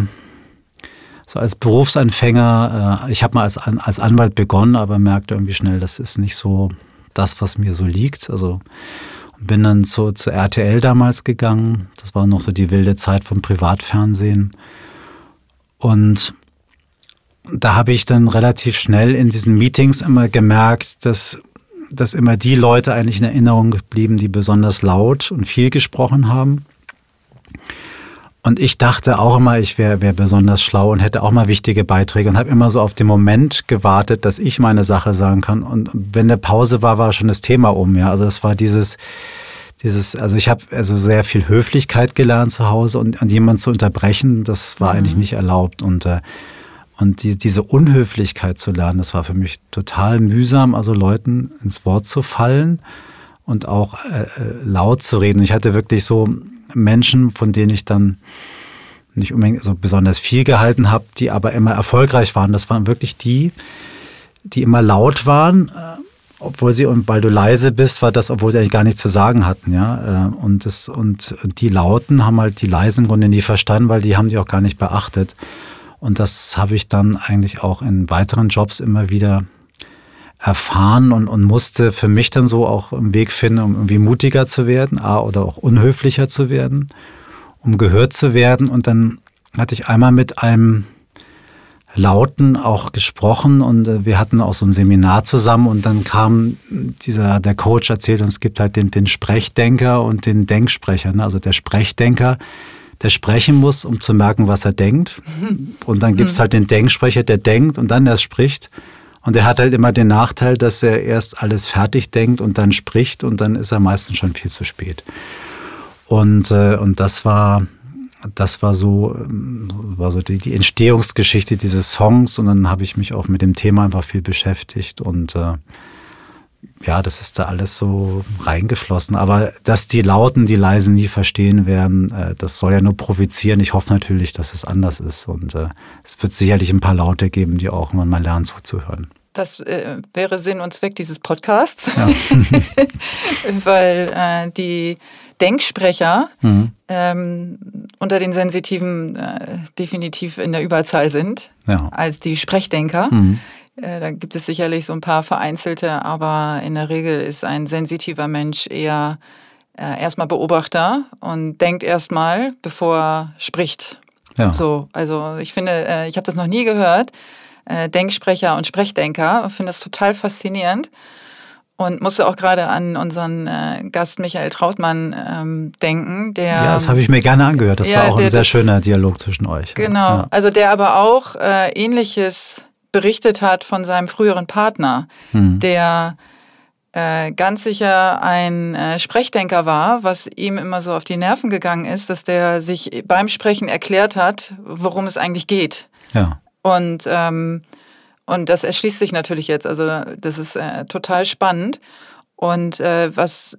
so als Berufsanfänger, ich habe mal als, als Anwalt begonnen, aber merkte irgendwie schnell, das ist nicht so das, was mir so liegt. Also bin dann zu, zu RTL damals gegangen. Das war noch so die wilde Zeit vom Privatfernsehen. Und da habe ich dann relativ schnell in diesen Meetings immer gemerkt, dass, dass immer die Leute eigentlich in Erinnerung geblieben, die besonders laut und viel gesprochen haben. Und ich dachte auch immer, ich wäre wär besonders schlau und hätte auch mal wichtige Beiträge und habe immer so auf den Moment gewartet, dass ich meine Sache sagen kann. Und wenn eine Pause war, war schon das Thema um. Ja, also es war dieses, dieses, also ich habe also sehr viel Höflichkeit gelernt zu Hause und, und jemanden zu unterbrechen, das war mhm. eigentlich nicht erlaubt. Und äh, und die, diese Unhöflichkeit zu lernen, das war für mich total mühsam, also Leuten ins Wort zu fallen und auch äh, äh, laut zu reden. Ich hatte wirklich so Menschen, von denen ich dann nicht unbedingt so besonders viel gehalten habe, die aber immer erfolgreich waren. Das waren wirklich die, die immer laut waren, äh, obwohl sie, und weil du leise bist, war das, obwohl sie eigentlich gar nichts zu sagen hatten, ja. Äh, und, das, und die Lauten haben halt die Leisen im Grunde nie verstanden, weil die haben die auch gar nicht beachtet. Und das habe ich dann eigentlich auch in weiteren Jobs immer wieder erfahren und, und musste für mich dann so auch einen Weg finden, um irgendwie mutiger zu werden, oder auch unhöflicher zu werden, um gehört zu werden. Und dann hatte ich einmal mit einem Lauten auch gesprochen und äh, wir hatten auch so ein Seminar zusammen und dann kam dieser, der Coach erzählt uns, es gibt halt den, den Sprechdenker und den Denksprecher. Ne? Also der Sprechdenker, der sprechen muss, um zu merken, was er denkt. Und dann gibt es halt den Denksprecher, der denkt und dann erst spricht. Und er hat halt immer den Nachteil, dass er erst alles fertig denkt und dann spricht und dann ist er meistens schon viel zu spät. Und, äh, und das war, das war so, war so die, die Entstehungsgeschichte dieses Songs und dann habe ich mich auch mit dem Thema einfach viel beschäftigt und äh, ja, das ist da alles so reingeflossen. Aber dass die Lauten, die Leisen nie verstehen werden, äh, das soll ja nur provozieren. Ich hoffe natürlich, dass es anders ist. Und äh, es wird sicherlich ein paar Laute geben, die auch irgendwann mal lernen zuzuhören. Das äh, wäre Sinn und Zweck dieses Podcasts, ja. weil äh, die Denksprecher mhm. ähm, unter den Sensitiven äh, definitiv in der Überzahl sind ja. als die Sprechdenker. Mhm. Äh, da gibt es sicherlich so ein paar vereinzelte, aber in der Regel ist ein sensitiver Mensch eher äh, erstmal Beobachter und denkt erstmal, bevor er spricht. Ja. So, also ich finde, äh, ich habe das noch nie gehört. Äh, Denksprecher und Sprechdenker, ich finde das total faszinierend und musste auch gerade an unseren äh, Gast Michael Trautmann ähm, denken, der. Ja, das habe ich mir gerne angehört. Das ja, war auch ein sehr das, schöner Dialog zwischen euch. Genau, ja. also der aber auch äh, ähnliches berichtet hat von seinem früheren Partner, hm. der äh, ganz sicher ein äh, Sprechdenker war, was ihm immer so auf die Nerven gegangen ist, dass der sich beim Sprechen erklärt hat, worum es eigentlich geht. Ja. Und, ähm, und das erschließt sich natürlich jetzt. Also das ist äh, total spannend. Und äh, was,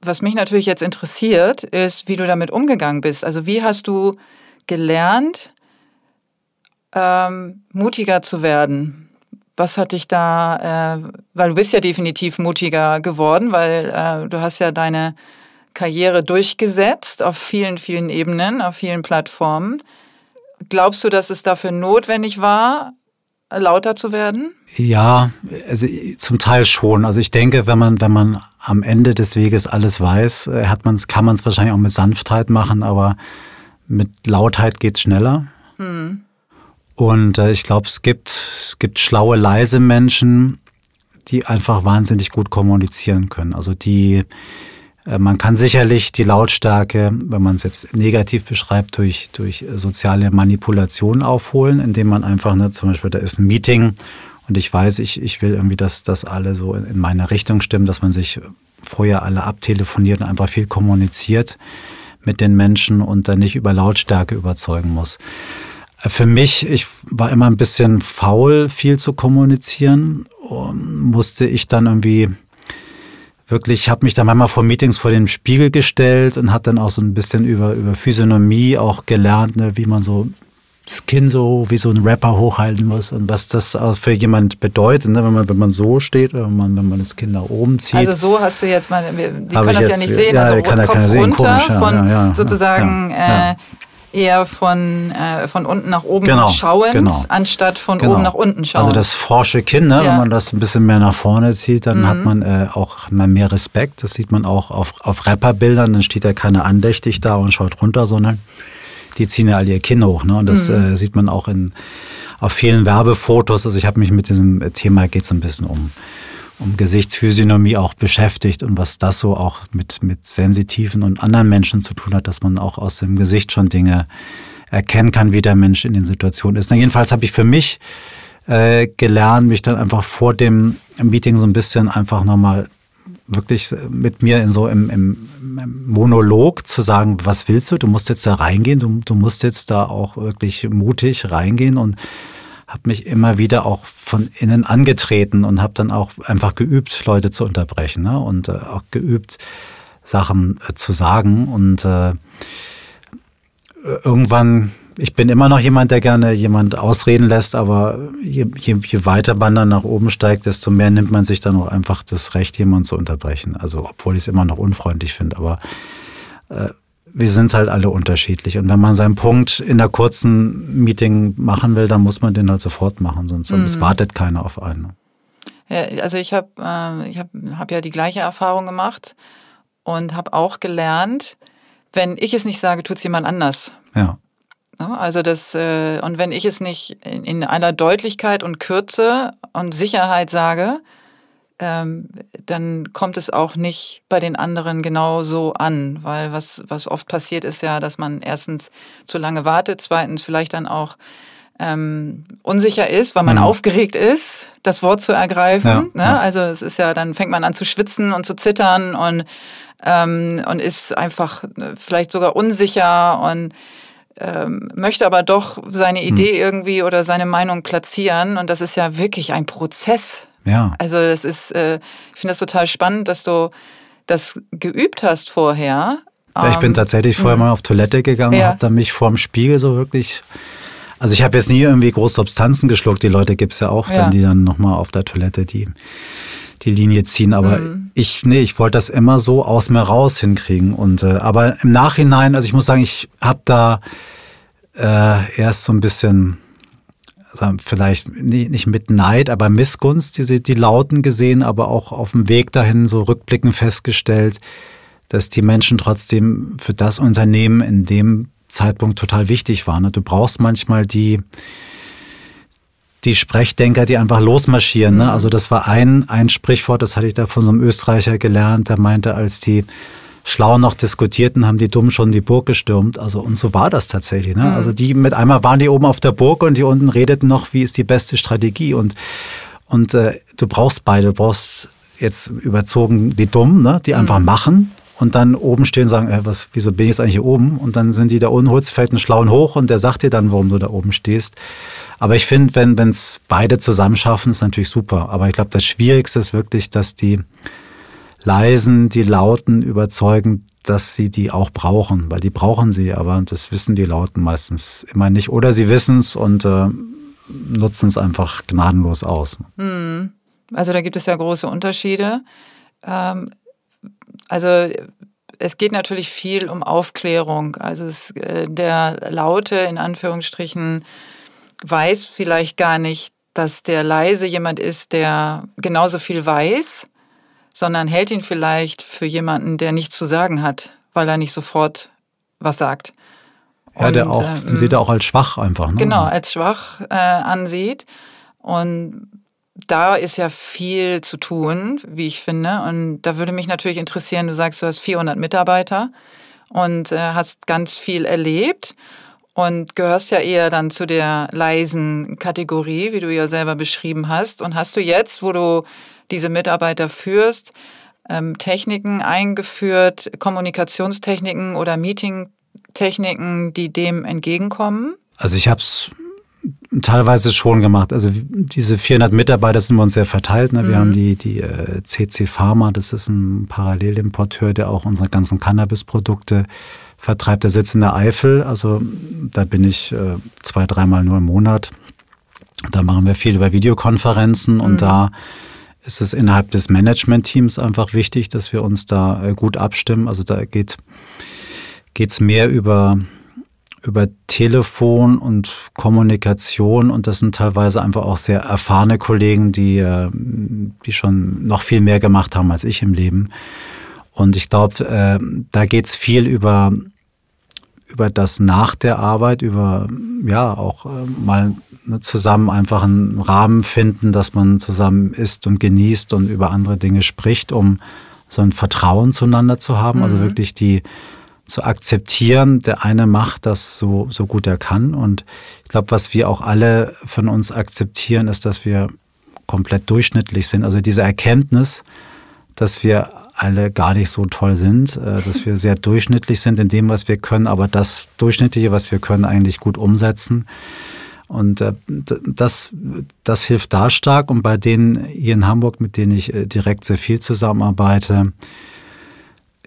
was mich natürlich jetzt interessiert, ist, wie du damit umgegangen bist. Also wie hast du gelernt, ähm, mutiger zu werden? Was hat dich da, äh, weil du bist ja definitiv mutiger geworden, weil äh, du hast ja deine Karriere durchgesetzt auf vielen, vielen Ebenen, auf vielen Plattformen. Glaubst du, dass es dafür notwendig war, lauter zu werden? Ja, also zum Teil schon. Also ich denke, wenn man, wenn man am Ende des Weges alles weiß, äh, hat man's, kann man es wahrscheinlich auch mit Sanftheit machen, aber mit Lautheit geht es schneller. Hm. Und äh, ich glaube, es gibt, es gibt schlaue, leise Menschen, die einfach wahnsinnig gut kommunizieren können. Also die, äh, man kann sicherlich die Lautstärke, wenn man es jetzt negativ beschreibt, durch, durch soziale Manipulation aufholen, indem man einfach, ne, zum Beispiel, da ist ein Meeting und ich weiß, ich, ich will irgendwie, dass das alle so in, in meine Richtung stimmen, dass man sich vorher alle abtelefoniert und einfach viel kommuniziert mit den Menschen und dann nicht über Lautstärke überzeugen muss. Für mich, ich war immer ein bisschen faul, viel zu kommunizieren. Und musste ich dann irgendwie wirklich, ich habe mich da manchmal vor Meetings vor den Spiegel gestellt und hat dann auch so ein bisschen über, über Physiognomie auch gelernt, ne, wie man so das Kinn so wie so ein Rapper hochhalten muss und was das für jemand bedeutet, ne, wenn man wenn man so steht oder wenn man, wenn man das Kinn nach oben zieht. Also so hast du jetzt mal, die können das jetzt, ja nicht sehen, ja, also kann, Kopf kann runter, komisch, ja, von ja, sozusagen äh, eher von, äh, von unten nach oben genau, schauend, genau. anstatt von genau. oben nach unten schauend. Also das forsche Kinn, ne? Ja. wenn man das ein bisschen mehr nach vorne zieht, dann mhm. hat man äh, auch mal mehr Respekt. Das sieht man auch auf, auf Rapperbildern, dann steht ja keiner andächtig da und schaut runter, sondern die ziehen ja alle ihr Kinn hoch. Ne? Und das mhm. äh, sieht man auch in, auf vielen Werbefotos. Also ich habe mich mit diesem Thema geht es ein bisschen um um Gesichtsphysiognomie auch beschäftigt und was das so auch mit, mit sensitiven und anderen Menschen zu tun hat, dass man auch aus dem Gesicht schon Dinge erkennen kann, wie der Mensch in den Situationen ist. Na, jedenfalls habe ich für mich äh, gelernt, mich dann einfach vor dem Meeting so ein bisschen einfach nochmal wirklich mit mir in so im, im, im, Monolog zu sagen, was willst du? Du musst jetzt da reingehen, du, du musst jetzt da auch wirklich mutig reingehen und habe mich immer wieder auch von innen angetreten und habe dann auch einfach geübt, Leute zu unterbrechen ne? und äh, auch geübt, Sachen äh, zu sagen. Und äh, irgendwann, ich bin immer noch jemand, der gerne jemand ausreden lässt, aber je, je, je weiter man dann nach oben steigt, desto mehr nimmt man sich dann auch einfach das Recht, jemanden zu unterbrechen. Also obwohl ich es immer noch unfreundlich finde, aber äh, wir sind halt alle unterschiedlich. Und wenn man seinen Punkt in einer kurzen Meeting machen will, dann muss man den halt sofort machen, sonst mhm. wartet keiner auf einen. Ja, also ich habe äh, ich hab, hab ja die gleiche Erfahrung gemacht und habe auch gelernt, wenn ich es nicht sage, tut es jemand anders. Ja. Also das, äh, und wenn ich es nicht in, in aller Deutlichkeit und Kürze und Sicherheit sage, ähm, dann kommt es auch nicht bei den anderen genau so an, weil was, was oft passiert ist ja, dass man erstens zu lange wartet, zweitens vielleicht dann auch ähm, unsicher ist, weil man mhm. aufgeregt ist, das Wort zu ergreifen. Ja, ne? ja. Also es ist ja, dann fängt man an zu schwitzen und zu zittern und, ähm, und ist einfach äh, vielleicht sogar unsicher und ähm, möchte aber doch seine hm. Idee mhm. irgendwie oder seine Meinung platzieren. Und das ist ja wirklich ein Prozess. Ja. Also es ist, äh, ich finde das total spannend, dass du das geübt hast vorher. Ja, ich bin ähm, tatsächlich vorher mhm. mal auf Toilette gegangen, ja. habe dann mich vorm Spiegel so wirklich. Also ich habe jetzt nie irgendwie große Substanzen geschluckt. Die Leute gibt es ja auch, ja. dann, die dann nochmal auf der Toilette die, die Linie ziehen. Aber mhm. ich, nee, ich wollte das immer so aus mir raus hinkriegen. Und äh, aber im Nachhinein, also ich muss sagen, ich habe da äh, erst so ein bisschen vielleicht nicht mit Neid, aber Missgunst, die, die Lauten gesehen, aber auch auf dem Weg dahin so rückblickend festgestellt, dass die Menschen trotzdem für das Unternehmen in dem Zeitpunkt total wichtig waren. Ne? Du brauchst manchmal die, die Sprechdenker, die einfach losmarschieren. Ne? Mhm. Also das war ein, ein Sprichwort, das hatte ich da von so einem Österreicher gelernt, der meinte, als die schlau noch diskutierten, haben die Dummen schon die Burg gestürmt. Also und so war das tatsächlich. Ne? Mhm. Also die mit einmal waren die oben auf der Burg und die unten redeten noch, wie ist die beste Strategie. Und, und äh, du brauchst beide, du brauchst jetzt überzogen die Dummen, ne? die einfach mhm. machen und dann oben stehen und sagen, äh, was, wieso bin ich jetzt eigentlich hier oben? Und dann sind die da unten, holst fällt einen Schlauen hoch und der sagt dir dann, warum du da oben stehst. Aber ich finde, wenn es beide zusammen schaffen, ist natürlich super. Aber ich glaube, das Schwierigste ist wirklich, dass die leisen, die Lauten überzeugen, dass sie die auch brauchen, weil die brauchen sie, aber das wissen die Lauten meistens immer nicht. Oder sie wissen es und äh, nutzen es einfach gnadenlos aus. Hm. Also da gibt es ja große Unterschiede. Ähm, also es geht natürlich viel um Aufklärung. Also es, äh, der Laute in Anführungsstrichen weiß vielleicht gar nicht, dass der leise jemand ist, der genauso viel weiß sondern hält ihn vielleicht für jemanden, der nichts zu sagen hat, weil er nicht sofort was sagt. Ja, der auch, äh, den sieht er auch als schwach einfach. Ne? Genau, als schwach äh, ansieht. Und da ist ja viel zu tun, wie ich finde. Und da würde mich natürlich interessieren, du sagst, du hast 400 Mitarbeiter und äh, hast ganz viel erlebt und gehörst ja eher dann zu der leisen Kategorie, wie du ja selber beschrieben hast. Und hast du jetzt, wo du diese Mitarbeiter führst, ähm, Techniken eingeführt, Kommunikationstechniken oder Meetingtechniken, die dem entgegenkommen? Also ich habe es teilweise schon gemacht. Also diese 400 Mitarbeiter sind wir uns sehr verteilt. Ne? Wir mhm. haben die, die äh, CC Pharma, das ist ein Parallelimporteur, der auch unsere ganzen Cannabis-Produkte vertreibt. Der sitzt in der Eifel, also da bin ich äh, zwei, dreimal nur im Monat. Da machen wir viel über Videokonferenzen und mhm. da ist es innerhalb des Management-Teams einfach wichtig, dass wir uns da äh, gut abstimmen. Also da geht es mehr über, über Telefon und Kommunikation und das sind teilweise einfach auch sehr erfahrene Kollegen, die, äh, die schon noch viel mehr gemacht haben als ich im Leben. Und ich glaube, äh, da geht es viel über, über das nach der Arbeit, über ja auch mal Ne, zusammen einfach einen Rahmen finden, dass man zusammen isst und genießt und über andere Dinge spricht, um so ein Vertrauen zueinander zu haben. Also mhm. Also wirklich die zu akzeptieren, der eine macht das so, so gut er kann. Und ich glaube, was wir auch alle von uns akzeptieren, ist, dass wir komplett durchschnittlich sind. Also diese Erkenntnis, dass wir alle gar nicht so toll sind, äh, dass wir sehr durchschnittlich sind in dem, was wir können, aber das Durchschnittliche, was wir können, eigentlich gut umsetzen. Und äh, das, das hilft da stark. Und bei denen hier in Hamburg, mit denen ich äh, direkt sehr viel zusammenarbeite,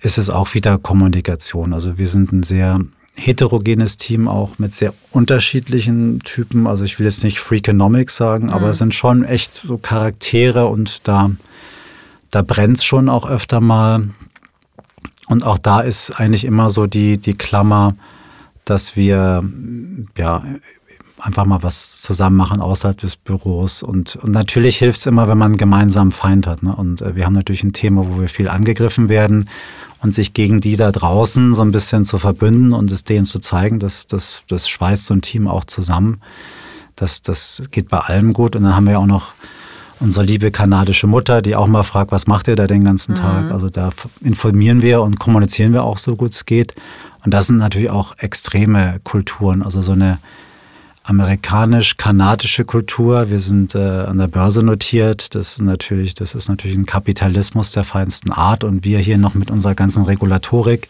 ist es auch wieder Kommunikation. Also wir sind ein sehr heterogenes Team, auch mit sehr unterschiedlichen Typen. Also ich will jetzt nicht Freakonomics sagen, mhm. aber es sind schon echt so Charaktere und da, da brennt es schon auch öfter mal. Und auch da ist eigentlich immer so die, die Klammer, dass wir ja einfach mal was zusammen machen außerhalb des Büros. Und, und natürlich hilft es immer, wenn man einen gemeinsamen Feind hat. Ne? Und äh, wir haben natürlich ein Thema, wo wir viel angegriffen werden und sich gegen die da draußen so ein bisschen zu verbünden und es denen zu zeigen, dass das, das schweißt so ein Team auch zusammen. Das, das geht bei allem gut. Und dann haben wir auch noch unsere liebe kanadische Mutter, die auch mal fragt, was macht ihr da den ganzen Tag? Mhm. Also da informieren wir und kommunizieren wir auch so gut es geht. Und das sind natürlich auch extreme Kulturen, also so eine amerikanisch-kanadische Kultur. Wir sind äh, an der Börse notiert. Das ist natürlich, das ist natürlich ein Kapitalismus der feinsten Art und wir hier noch mit unserer ganzen Regulatorik.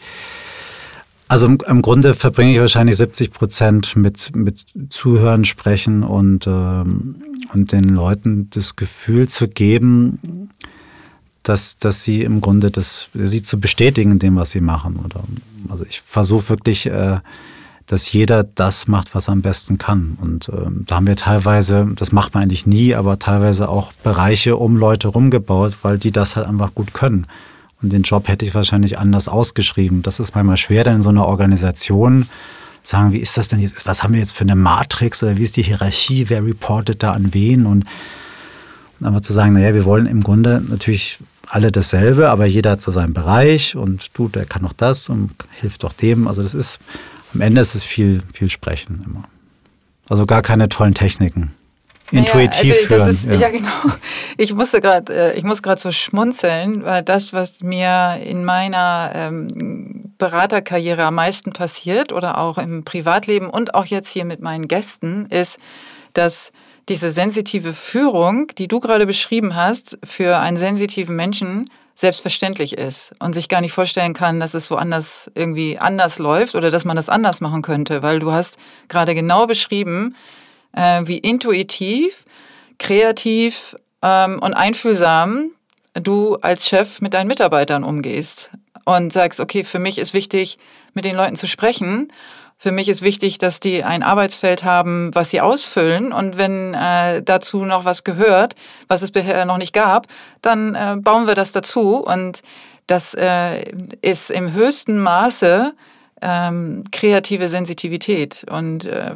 Also im, im Grunde verbringe ich wahrscheinlich 70 Prozent mit, mit Zuhören, Sprechen und, ähm, und den Leuten das Gefühl zu geben, dass, dass sie im Grunde das, sie zu bestätigen in dem, was sie machen. Oder, also ich versuche wirklich, äh, dass jeder das macht, was er am besten kann. Und ähm, da haben wir teilweise, das macht man eigentlich nie, aber teilweise auch Bereiche um Leute rumgebaut, weil die das halt einfach gut können. Und den Job hätte ich wahrscheinlich anders ausgeschrieben. Das ist manchmal schwer, dann in so einer Organisation sagen, wie ist das denn jetzt, was haben wir jetzt für eine Matrix oder wie ist die Hierarchie, wer reportet da an wen und, einfach zu sagen, naja, wir wollen im Grunde natürlich alle dasselbe, aber jeder hat so seinen Bereich und du, der kann noch das und hilft doch dem. Also das ist am Ende ist es viel, viel Sprechen immer. Also gar keine tollen Techniken. Intuitiv ja, also ist, ja. ja. genau. Ich musste gerade, äh, ich muss gerade so schmunzeln, weil das, was mir in meiner ähm, Beraterkarriere am meisten passiert oder auch im Privatleben und auch jetzt hier mit meinen Gästen, ist, dass diese sensitive Führung, die du gerade beschrieben hast, für einen sensitiven Menschen selbstverständlich ist und sich gar nicht vorstellen kann, dass es woanders irgendwie anders läuft oder dass man das anders machen könnte, weil du hast gerade genau beschrieben, äh, wie intuitiv, kreativ ähm, und einfühlsam du als Chef mit deinen Mitarbeitern umgehst und sagst, okay, für mich ist wichtig, mit den Leuten zu sprechen für mich ist wichtig, dass die ein Arbeitsfeld haben, was sie ausfüllen. Und wenn äh, dazu noch was gehört, was es bisher noch nicht gab, dann äh, bauen wir das dazu. Und das äh, ist im höchsten Maße ähm, kreative Sensitivität. Und, äh,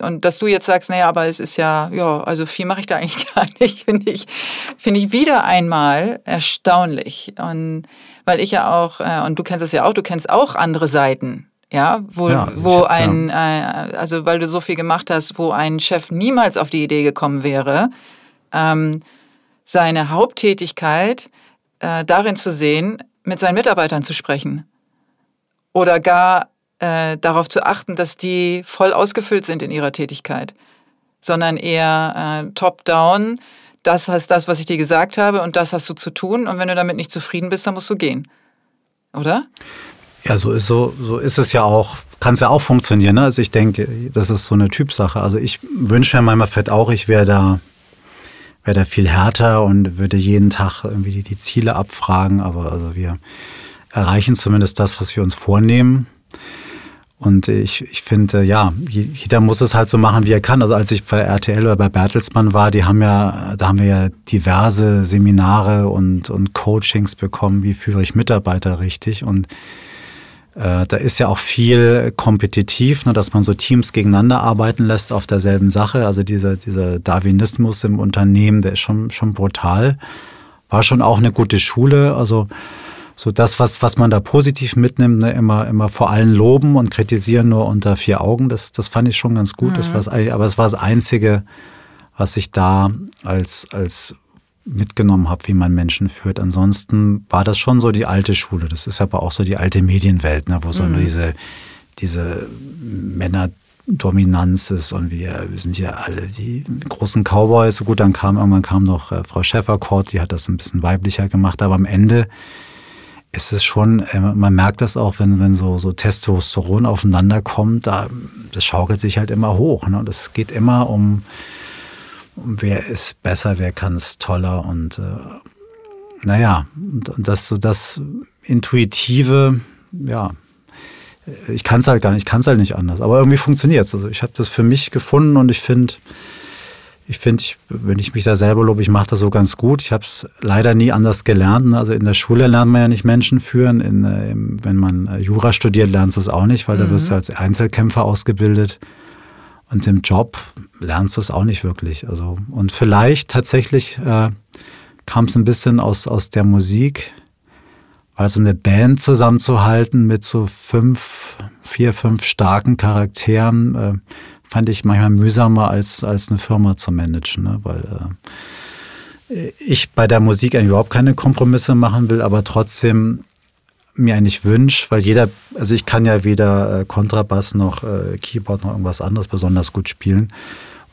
und dass du jetzt sagst, naja, aber es ist ja, ja, also viel mache ich da eigentlich gar nicht, finde ich, finde ich wieder einmal erstaunlich. Und weil ich ja auch, äh, und du kennst es ja auch, du kennst auch andere Seiten ja, wo, ja, wo hab, ein, ja. äh, also weil du so viel gemacht hast, wo ein Chef niemals auf die Idee gekommen wäre, ähm, seine Haupttätigkeit äh, darin zu sehen, mit seinen Mitarbeitern zu sprechen. Oder gar äh, darauf zu achten, dass die voll ausgefüllt sind in ihrer Tätigkeit. Sondern eher äh, top-down, das heißt das, was ich dir gesagt habe und das hast du zu tun. Und wenn du damit nicht zufrieden bist, dann musst du gehen. Oder? Ja, so ist so, so ist es ja auch, kann es ja auch funktionieren. Ne? Also ich denke, das ist so eine Typsache. Also ich wünsche mir manchmal fett auch, ich wäre da, wäre da viel härter und würde jeden Tag irgendwie die, die Ziele abfragen. Aber also wir erreichen zumindest das, was wir uns vornehmen. Und ich, ich finde, ja, jeder muss es halt so machen, wie er kann. Also als ich bei RTL oder bei Bertelsmann war, die haben ja, da haben wir ja diverse Seminare und, und Coachings bekommen, wie führe ich Mitarbeiter richtig. Und äh, da ist ja auch viel kompetitiv, ne, dass man so Teams gegeneinander arbeiten lässt auf derselben Sache. Also dieser, dieser Darwinismus im Unternehmen, der ist schon, schon brutal. War schon auch eine gute Schule. Also so das, was, was man da positiv mitnimmt, ne, immer, immer vor allen loben und kritisieren nur unter vier Augen, das, das fand ich schon ganz gut. Mhm. Das war's, aber es war das Einzige, was ich da als, als mitgenommen habe, wie man Menschen führt. Ansonsten war das schon so die alte Schule. Das ist aber auch so die alte Medienwelt, ne, wo so mhm. diese, diese Männerdominanz ist und wir, wir sind ja alle die großen Cowboys. Gut, dann kam irgendwann kam noch äh, Frau Schäferkort, die hat das ein bisschen weiblicher gemacht, aber am Ende ist es schon, äh, man merkt das auch, wenn, wenn so, so Testosteron aufeinander kommt, da, das schaukelt sich halt immer hoch. Ne? Geht immer um wer ist besser, wer kann es toller und äh, naja, und, und das so das Intuitive, ja, ich kann es halt gar nicht, ich kann es halt nicht anders, aber irgendwie funktioniert es. Also ich habe das für mich gefunden und ich finde, ich finde, wenn ich mich da selber lobe, ich mache das so ganz gut. Ich habe es leider nie anders gelernt. Ne? Also in der Schule lernt man ja nicht Menschen führen. In, äh, wenn man äh, Jura studiert, lernst du es auch nicht, weil mhm. da wirst du als Einzelkämpfer ausgebildet. Und im Job lernst du es auch nicht wirklich. Also, und vielleicht tatsächlich äh, kam es ein bisschen aus, aus der Musik, weil so eine Band zusammenzuhalten mit so fünf, vier, fünf starken Charakteren, äh, fand ich manchmal mühsamer als, als eine Firma zu managen, ne? weil äh, ich bei der Musik eigentlich überhaupt keine Kompromisse machen will, aber trotzdem mir eigentlich wünsche, weil jeder, also ich kann ja weder äh, Kontrabass noch äh, Keyboard noch irgendwas anderes besonders gut spielen.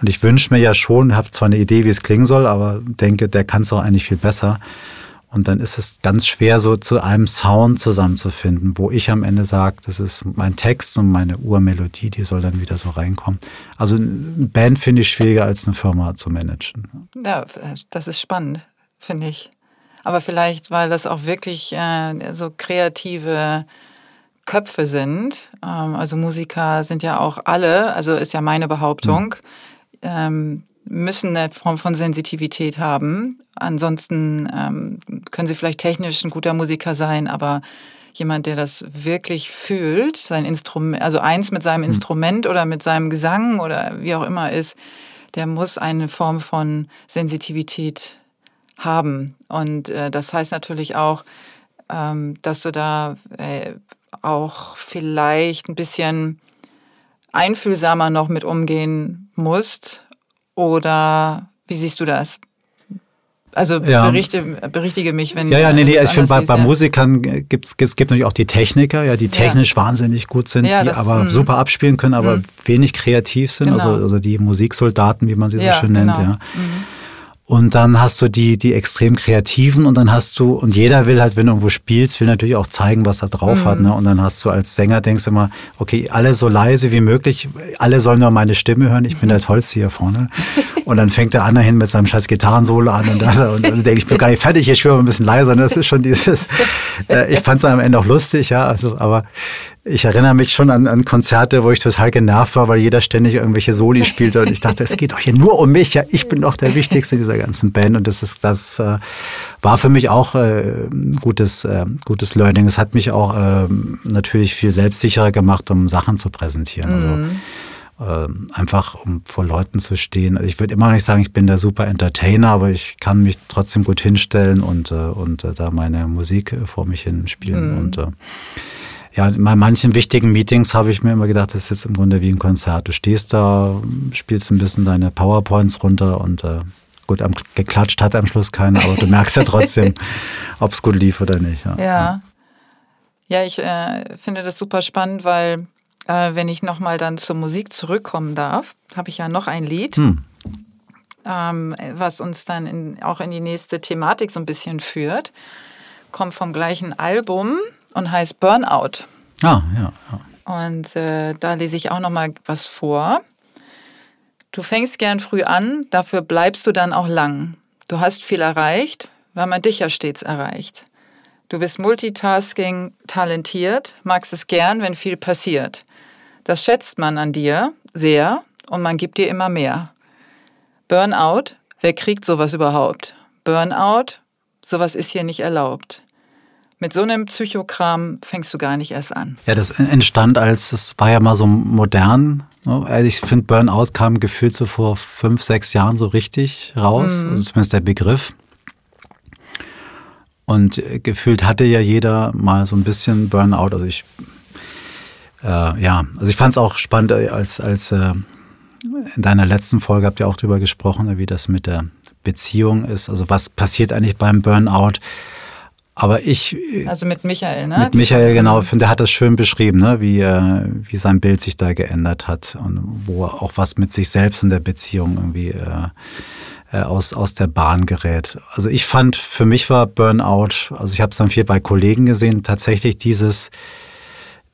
Und ich wünsche mir ja schon, habe zwar eine Idee, wie es klingen soll, aber denke, der kann es auch eigentlich viel besser. Und dann ist es ganz schwer, so zu einem Sound zusammenzufinden, wo ich am Ende sage, das ist mein Text und meine Urmelodie, die soll dann wieder so reinkommen. Also eine Band finde ich schwieriger als eine Firma zu managen. Ja, das ist spannend, finde ich. Aber vielleicht, weil das auch wirklich äh, so kreative Köpfe sind. Ähm, also Musiker sind ja auch alle, also ist ja meine Behauptung. Mhm. Ähm, müssen eine Form von Sensitivität haben. Ansonsten ähm, können sie vielleicht technisch ein guter Musiker sein, aber jemand, der das wirklich fühlt, sein Instrument, also eins mit seinem hm. Instrument oder mit seinem Gesang oder wie auch immer ist, der muss eine Form von Sensitivität haben. Und äh, das heißt natürlich auch, ähm, dass du da äh, auch vielleicht ein bisschen einfühlsamer noch mit umgehen musst oder wie siehst du das? Also ja. berichte, berichtige mich, wenn Ja, ja, nee, nee, ich finde, bei, bei Musikern gibt es gibt natürlich auch die Techniker, ja, die technisch ja. wahnsinnig gut sind, ja, die aber ist, super abspielen können, aber mh. wenig kreativ sind, also, genau. also, also die Musiksoldaten, wie man sie so schön genau. nennt, ja. Mhm. Und dann hast du die, die extrem kreativen und dann hast du, und jeder will halt, wenn du irgendwo spielst, will natürlich auch zeigen, was er drauf mhm. hat. Ne? Und dann hast du als Sänger, denkst du immer, okay, alle so leise wie möglich, alle sollen nur meine Stimme hören, ich bin der Tollste hier vorne. Und dann fängt der andere hin mit seinem scheiß Gitarrensolo an und dann, und dann denke ich, ich bin gar nicht fertig, ich spiele mal ein bisschen leiser. Und das ist schon dieses, äh, ich fand es am Ende auch lustig, ja, also, aber ich erinnere mich schon an, an Konzerte, wo ich total genervt war, weil jeder ständig irgendwelche Soli spielte und ich dachte, es geht doch hier nur um mich. Ja, ich bin doch der Wichtigste dieser ganzen Band und das ist das äh, war für mich auch äh, gutes äh, gutes Learning. Es hat mich auch äh, natürlich viel selbstsicherer gemacht, um Sachen zu präsentieren. Also, mhm. Also, einfach um vor Leuten zu stehen. Also ich würde immer noch nicht sagen, ich bin der super Entertainer, aber ich kann mich trotzdem gut hinstellen und, äh, und äh, da meine Musik vor mich hin spielen. Mhm. Und ja, bei manchen wichtigen Meetings habe ich mir immer gedacht, das ist jetzt im Grunde wie ein Konzert. Du stehst da, spielst ein bisschen deine PowerPoints runter und äh, gut, am, geklatscht hat am Schluss keiner, aber du merkst ja trotzdem, ob es gut lief oder nicht. Ja, ja. ja ich äh, finde das super spannend, weil äh, wenn ich nochmal dann zur Musik zurückkommen darf, habe ich ja noch ein Lied. Hm. Ähm, was uns dann in, auch in die nächste Thematik so ein bisschen führt. Kommt vom gleichen Album, und heißt Burnout. Ah, ja. ja. Und äh, da lese ich auch noch mal was vor. Du fängst gern früh an, dafür bleibst du dann auch lang. Du hast viel erreicht, weil man dich ja stets erreicht. Du bist multitasking talentiert, magst es gern, wenn viel passiert. Das schätzt man an dir sehr und man gibt dir immer mehr. Burnout, wer kriegt sowas überhaupt? Burnout, sowas ist hier nicht erlaubt. Mit so einem Psychokram fängst du gar nicht erst an. Ja, das entstand als, das war ja mal so modern. Ne? Also ich finde, Burnout kam gefühlt so vor fünf, sechs Jahren so richtig raus, mhm. also zumindest der Begriff. Und äh, gefühlt hatte ja jeder mal so ein bisschen Burnout. Also ich, äh, ja, also ich fand es auch spannend, äh, als, als äh, in deiner letzten Folge habt ihr auch drüber gesprochen, wie das mit der Beziehung ist. Also was passiert eigentlich beim Burnout? Aber ich. Also mit Michael, ne? Mit Michael, genau. Ich finde, der hat das schön beschrieben, ne? wie, äh, wie sein Bild sich da geändert hat und wo auch was mit sich selbst und der Beziehung irgendwie äh, äh, aus, aus der Bahn gerät. Also ich fand, für mich war Burnout, also ich habe es dann viel bei Kollegen gesehen, tatsächlich dieses,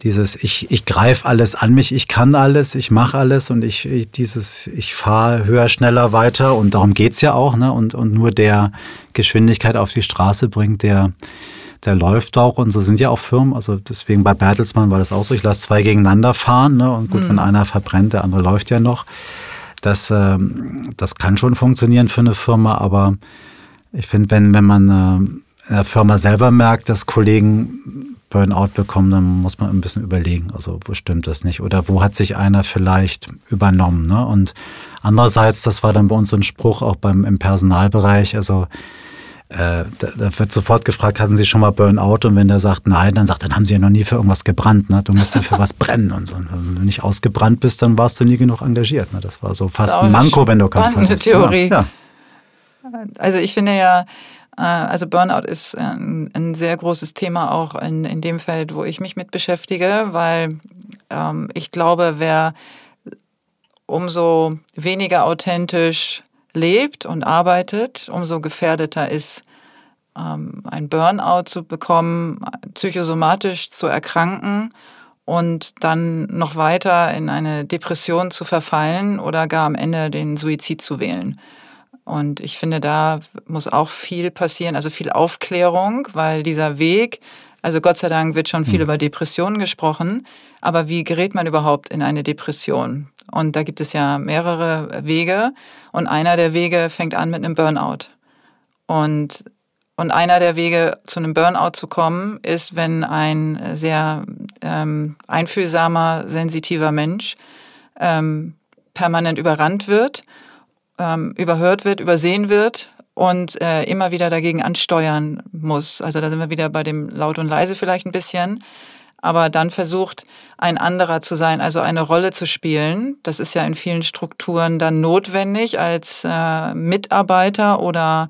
dieses ich, ich greife alles an mich, ich kann alles, ich mache alles und ich, ich dieses ich fahre höher, schneller weiter und darum geht's ja auch, ne? Und, und nur der Geschwindigkeit auf die Straße bringt, der der läuft auch und so sind ja auch Firmen, also deswegen bei Bertelsmann war das auch so, ich lasse zwei gegeneinander fahren ne? und gut, mhm. wenn einer verbrennt, der andere läuft ja noch. das, ähm, das kann schon funktionieren für eine Firma, aber ich finde, wenn, wenn man äh, in der Firma selber merkt, dass Kollegen Burnout bekommen, dann muss man ein bisschen überlegen, also wo stimmt das nicht oder wo hat sich einer vielleicht übernommen. Ne? Und andererseits, das war dann bei uns so ein Spruch auch beim im Personalbereich, also äh, da, da, wird sofort gefragt, hatten Sie schon mal Burnout? Und wenn der sagt nein, dann sagt, dann haben Sie ja noch nie für irgendwas gebrannt. Ne? Du musst ja für was brennen und so. Und wenn du nicht ausgebrannt bist, dann warst du nie genug engagiert. Ne? Das war so fast ein Manko, wenn du kannst. Spannende Theorie. Ja. Also ich finde ja, also Burnout ist ein, ein, sehr großes Thema auch in, in dem Feld, wo ich mich mit beschäftige, weil ähm, ich glaube, wer umso weniger authentisch lebt und arbeitet, umso gefährdeter ist, ähm, ein Burnout zu bekommen, psychosomatisch zu erkranken und dann noch weiter in eine Depression zu verfallen oder gar am Ende den Suizid zu wählen. Und ich finde, da muss auch viel passieren, also viel Aufklärung, weil dieser Weg, also Gott sei Dank wird schon viel mhm. über Depressionen gesprochen, aber wie gerät man überhaupt in eine Depression? Und da gibt es ja mehrere Wege. Und einer der Wege fängt an mit einem Burnout. Und, und einer der Wege zu einem Burnout zu kommen, ist, wenn ein sehr ähm, einfühlsamer, sensitiver Mensch ähm, permanent überrannt wird, ähm, überhört wird, übersehen wird und äh, immer wieder dagegen ansteuern muss. Also da sind wir wieder bei dem Laut und Leise vielleicht ein bisschen aber dann versucht, ein anderer zu sein, also eine Rolle zu spielen. Das ist ja in vielen Strukturen dann notwendig als äh, Mitarbeiter oder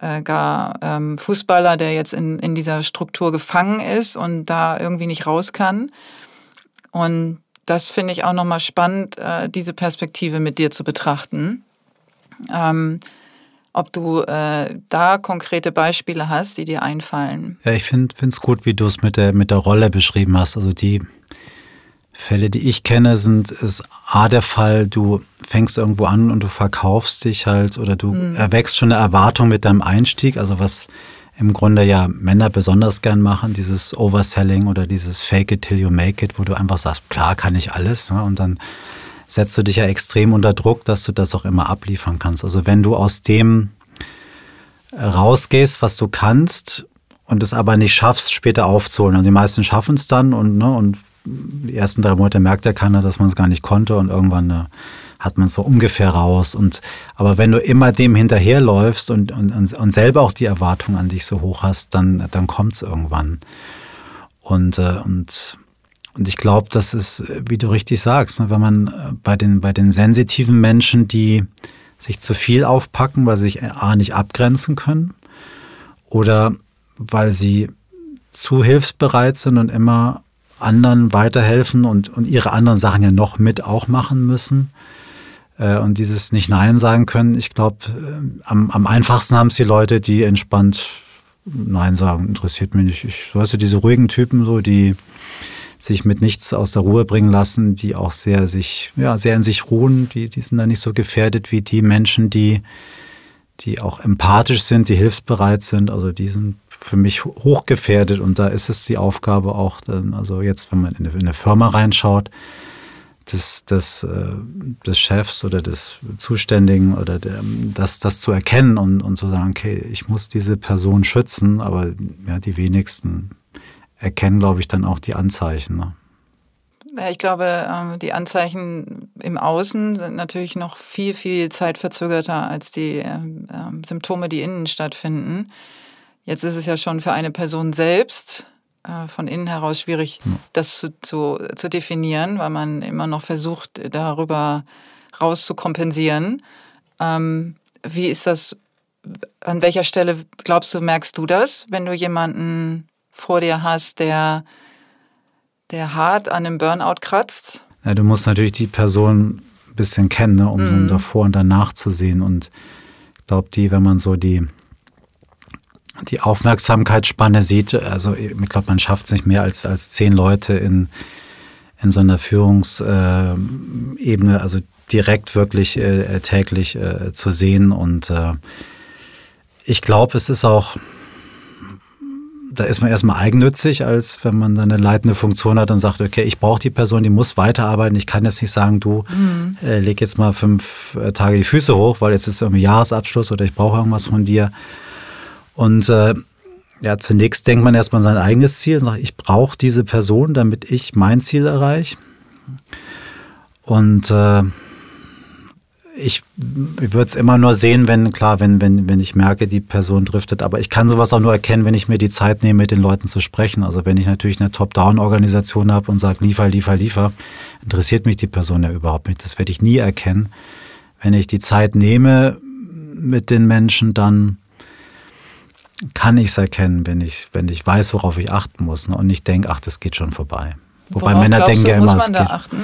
äh, gar ähm, Fußballer, der jetzt in, in dieser Struktur gefangen ist und da irgendwie nicht raus kann. Und das finde ich auch nochmal spannend, äh, diese Perspektive mit dir zu betrachten. Ähm, ob du äh, da konkrete Beispiele hast, die dir einfallen. Ja, ich finde es gut, wie du es mit der, mit der Rolle beschrieben hast. Also die Fälle, die ich kenne, sind ist A der Fall, du fängst irgendwo an und du verkaufst dich halt oder du mhm. erwächst schon eine Erwartung mit deinem Einstieg, also was im Grunde ja Männer besonders gern machen, dieses Overselling oder dieses Fake it till you make it, wo du einfach sagst, klar kann ich alles ne? und dann setzt du dich ja extrem unter Druck, dass du das auch immer abliefern kannst. Also wenn du aus dem äh, rausgehst, was du kannst und es aber nicht schaffst, später aufzuholen. Also die meisten schaffen es dann und, ne, und die ersten drei Monate merkt der keiner, dass man es gar nicht konnte und irgendwann ne, hat man es so ungefähr raus. Und aber wenn du immer dem hinterherläufst und, und, und selber auch die Erwartung an dich so hoch hast, dann, dann kommt es irgendwann. Und, äh, und und ich glaube, das ist, wie du richtig sagst, ne, wenn man äh, bei den, bei den sensitiven Menschen, die sich zu viel aufpacken, weil sie sich A nicht abgrenzen können oder weil sie zu hilfsbereit sind und immer anderen weiterhelfen und, und ihre anderen Sachen ja noch mit auch machen müssen äh, und dieses nicht Nein sagen können. Ich glaube, äh, am, am einfachsten haben es die Leute, die entspannt Nein sagen, interessiert mich nicht. Ich, weißt du, diese ruhigen Typen, so, die sich mit nichts aus der Ruhe bringen lassen, die auch sehr sich, ja, sehr in sich ruhen, die, die sind da nicht so gefährdet wie die Menschen, die, die auch empathisch sind, die hilfsbereit sind. Also die sind für mich hochgefährdet und da ist es die Aufgabe auch, also jetzt, wenn man in eine, in eine Firma reinschaut, des, des, äh, des Chefs oder des Zuständigen oder der, das, das zu erkennen und, und zu sagen, okay, ich muss diese Person schützen, aber ja, die wenigsten erkennen, glaube ich, dann auch die Anzeichen. Ne? Ich glaube, ähm, die Anzeichen im Außen sind natürlich noch viel, viel zeitverzögerter als die ähm, ähm, Symptome, die innen stattfinden. Jetzt ist es ja schon für eine Person selbst äh, von innen heraus schwierig, das zu, zu, zu definieren, weil man immer noch versucht, darüber rauszukompensieren. Wie ist das, an welcher Stelle glaubst du, merkst du das, wenn du jemanden vor dir hast, der, der hart an einem Burnout kratzt? Ja, du musst natürlich die Person ein bisschen kennen, ne, um mhm. so davor und danach zu sehen. Und ich glaube, die, wenn man so die, die Aufmerksamkeitsspanne sieht, also ich glaube, man schafft es nicht mehr als, als zehn Leute in, in so einer Führungsebene, also direkt wirklich äh, täglich äh, zu sehen. Und äh, ich glaube, es ist auch da ist man erstmal eigennützig, als wenn man dann eine leitende Funktion hat und sagt, okay, ich brauche die Person, die muss weiterarbeiten. Ich kann jetzt nicht sagen, du mhm. äh, leg jetzt mal fünf äh, Tage die Füße hoch, weil jetzt ist irgendwie Jahresabschluss oder ich brauche irgendwas von dir. Und äh, ja, zunächst denkt man erstmal an sein eigenes Ziel und sagt, ich brauche diese Person, damit ich mein Ziel erreiche. Und äh, ich, ich würde es immer nur sehen, wenn, klar, wenn, wenn, wenn ich merke, die Person driftet. Aber ich kann sowas auch nur erkennen, wenn ich mir die Zeit nehme, mit den Leuten zu sprechen. Also wenn ich natürlich eine Top-Down-Organisation habe und sage, liefer, liefer, liefer, interessiert mich die Person ja überhaupt nicht. Das werde ich nie erkennen. Wenn ich die Zeit nehme mit den Menschen, dann kann ich es erkennen, wenn ich, wenn ich weiß, worauf ich achten muss ne? und nicht denke, ach, das geht schon vorbei. Wobei Worauf Männer denken ja immer, muss man da achten?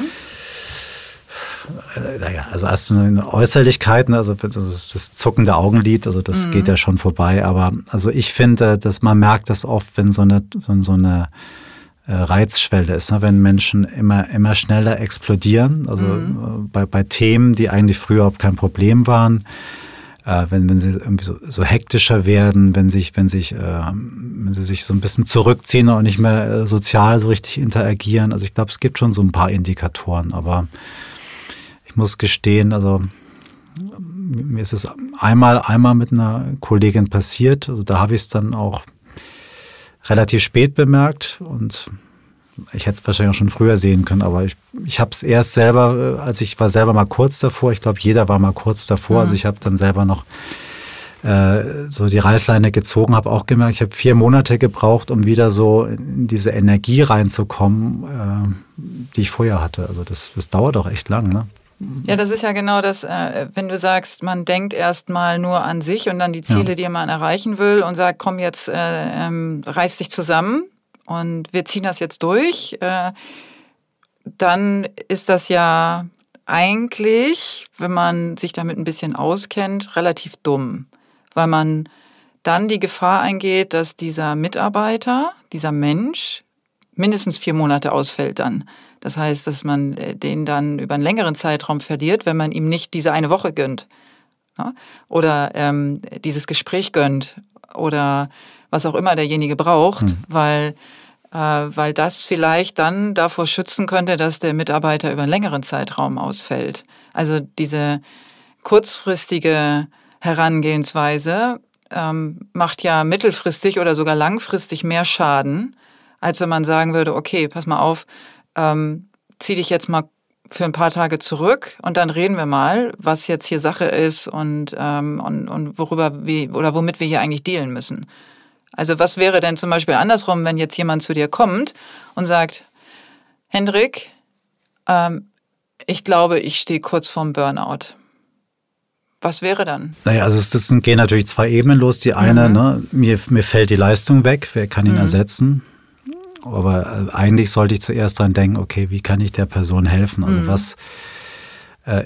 Äh, naja, also erst eine Äußerlichkeiten, also das, das zuckende Augenlid, also das mhm. geht ja schon vorbei. Aber also ich finde, dass man merkt das oft, wenn so eine, so eine äh, Reizschwelle ist, ne? wenn Menschen immer, immer schneller explodieren, also mhm. Äh, bei, bei Themen, die eigentlich früher überhaupt kein Problem waren. wenn, wenn sie irgendwie so, so hektischer werden, wenn sich, wenn sich, äh, wenn sie sich so ein bisschen zurückziehen und nicht mehr sozial so richtig interagieren. Also ich glaube, es gibt schon so ein paar Indikatoren, aber ich muss gestehen, also mir ist es einmal, einmal mit einer Kollegin passiert. Also da habe ich es dann auch relativ spät bemerkt und ich hätte es wahrscheinlich auch schon früher sehen können, aber ich, ich habe es erst selber, äh, als ich war selber mal kurz davor, ich glaube, jeder war mal kurz davor, mhm. also ich habe dann selber noch äh, so die Reißleine gezogen, habe auch gemerkt, ich habe vier Monate gebraucht, um wieder so in diese Energie reinzukommen, äh, die ich vorher hatte. Also das, das dauert auch echt lang, ne? Ja, das ist ja genau das, äh, wenn du sagst, man denkt erstmal nur an sich und dann die Ziele, ja. die man erreichen will und sagt, komm jetzt, äh, ähm, reiß dich zusammen und wir ziehen das jetzt durch, äh, dann ist das ja eigentlich, wenn man sich damit ein bisschen auskennt, relativ dumm, weil man dann die Gefahr eingeht, dass dieser Mitarbeiter, dieser Mensch mindestens vier Monate ausfällt dann. Das heißt, dass man äh, den dann über einen längeren Zeitraum verliert, wenn man ihm nicht diese eine Woche gönnt. Ja? Oder ähm, dieses Gespräch gönnt oder was auch immer derjenige braucht, hm. weil, äh, weil das vielleicht dann davor schützen könnte, dass der Mitarbeiter über einen längeren Zeitraum ausfällt. Also diese kurzfristige Herangehensweise ähm, macht ja mittelfristig oder sogar langfristig mehr Schaden, als wenn man sagen würde, okay, pass mal auf, ähm, zieh dich jetzt mal für ein paar Tage zurück und dann reden wir mal, was jetzt hier Sache ist und, ähm, und, und worüber wir oder womit wir hier eigentlich dealen müssen. Also was wäre denn zum Beispiel andersrum, wenn jetzt jemand zu dir kommt und sagt, Hendrik, ähm, ich glaube, ich stehe kurz vorm Burnout. Was wäre dann? Naja, also es gehen natürlich zwei Ebenen los. Die eine, mhm. ne, mir, mir fällt die Leistung weg, wer kann ihn mhm. ersetzen? Aber äh, eigentlich sollte ich zuerst dran denken, okay, wie kann ich der Person helfen? Also mhm. was, äh,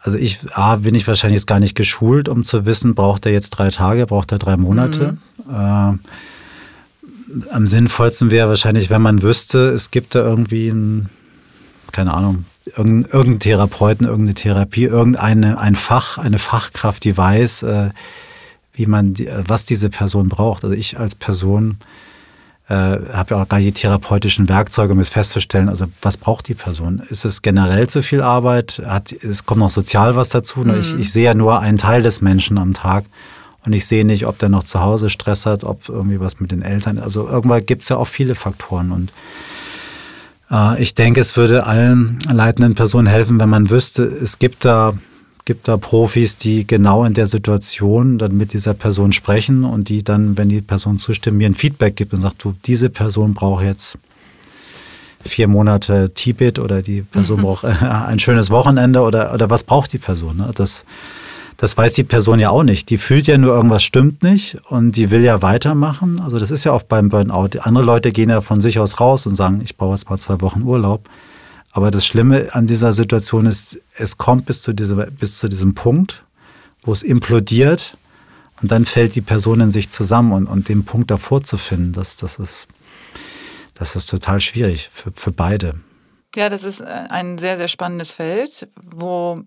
also ich, A, bin ich wahrscheinlich jetzt gar nicht geschult, um zu wissen, braucht er jetzt drei Tage, braucht er drei Monate? Mhm. Äh, am sinnvollsten wäre wahrscheinlich, wenn man wüsste, es gibt da irgendwie ein, keine Ahnung, irgendeinen irgendein Therapeuten, irgendeine Therapie, irgendeine ein Fach, eine Fachkraft, die weiß, äh, wie man, was diese Person braucht. Also ich als Person äh, habe ja auch gar die therapeutischen Werkzeuge, um es festzustellen, also was braucht die Person? Ist es generell zu viel Arbeit? Hat, es kommt noch sozial was dazu? Mhm. Ich, ich sehe ja nur einen Teil des Menschen am Tag und ich sehe nicht, ob der noch zu Hause Stress hat, ob irgendwie was mit den Eltern. Also irgendwann gibt es ja auch viele Faktoren und äh, ich denke, es würde allen leitenden Personen helfen, wenn man wüsste, es gibt da gibt da Profis, die genau in der Situation dann mit dieser Person sprechen und die dann, wenn die Person zustimmt, mir ein Feedback gibt und sagt, du, diese Person braucht jetzt vier Monate Tibet oder die Person braucht ein schönes Wochenende oder, oder was braucht die Person? Ne? Das, das weiß die Person ja auch nicht. Die fühlt ja nur, irgendwas stimmt nicht und die will ja weitermachen. Also das ist ja oft beim Burnout. Andere Leute gehen ja von sich aus raus und sagen, ich brauche jetzt mal zwei Wochen Urlaub. Aber das Schlimme an dieser Situation ist, es kommt bis zu, diesem, bis zu diesem Punkt, wo es implodiert und dann fällt die Person in sich zusammen und, und den Punkt davor zu finden, das, das, ist, das ist total schwierig für, für beide. Ja, das ist äh, ein sehr, sehr spannendes Feld, wo,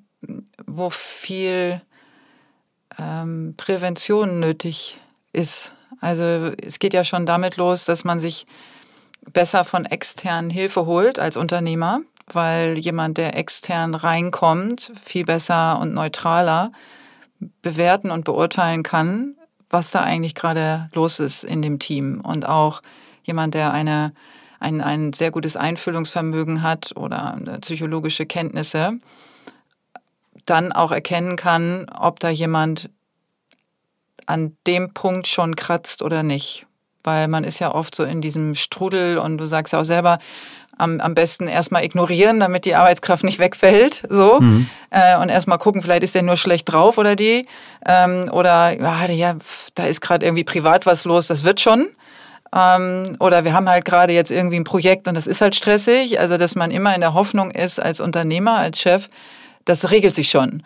wo viel ähm, Prävention nötig ist. Also es geht ja schon damit los, dass man sich besser von externen Hilfe holt als Unternehmer, weil jemand, der extern reinkommt, viel besser und neutraler bewerten und beurteilen kann, was da eigentlich gerade los ist in dem Team. Und auch jemand, der eine, ein, ein sehr gutes Einfühlungsvermögen hat oder psychologische Kenntnisse, dann auch erkennen kann, ob da jemand an dem Punkt schon kratzt oder nicht. Weil man ist ja oft so in diesem Strudel und du sagst ja auch selber, am, am besten erstmal ignorieren, damit die Arbeitskraft nicht wegfällt. So. Mhm. Äh, und erstmal gucken, vielleicht ist der nur schlecht drauf oder die. Ähm, oder ja, ja, da ist gerade irgendwie privat was los, das wird schon. Ähm, oder wir haben halt gerade jetzt irgendwie ein Projekt und das ist halt stressig. Also, dass man immer in der Hoffnung ist als Unternehmer, als Chef, das regelt sich schon.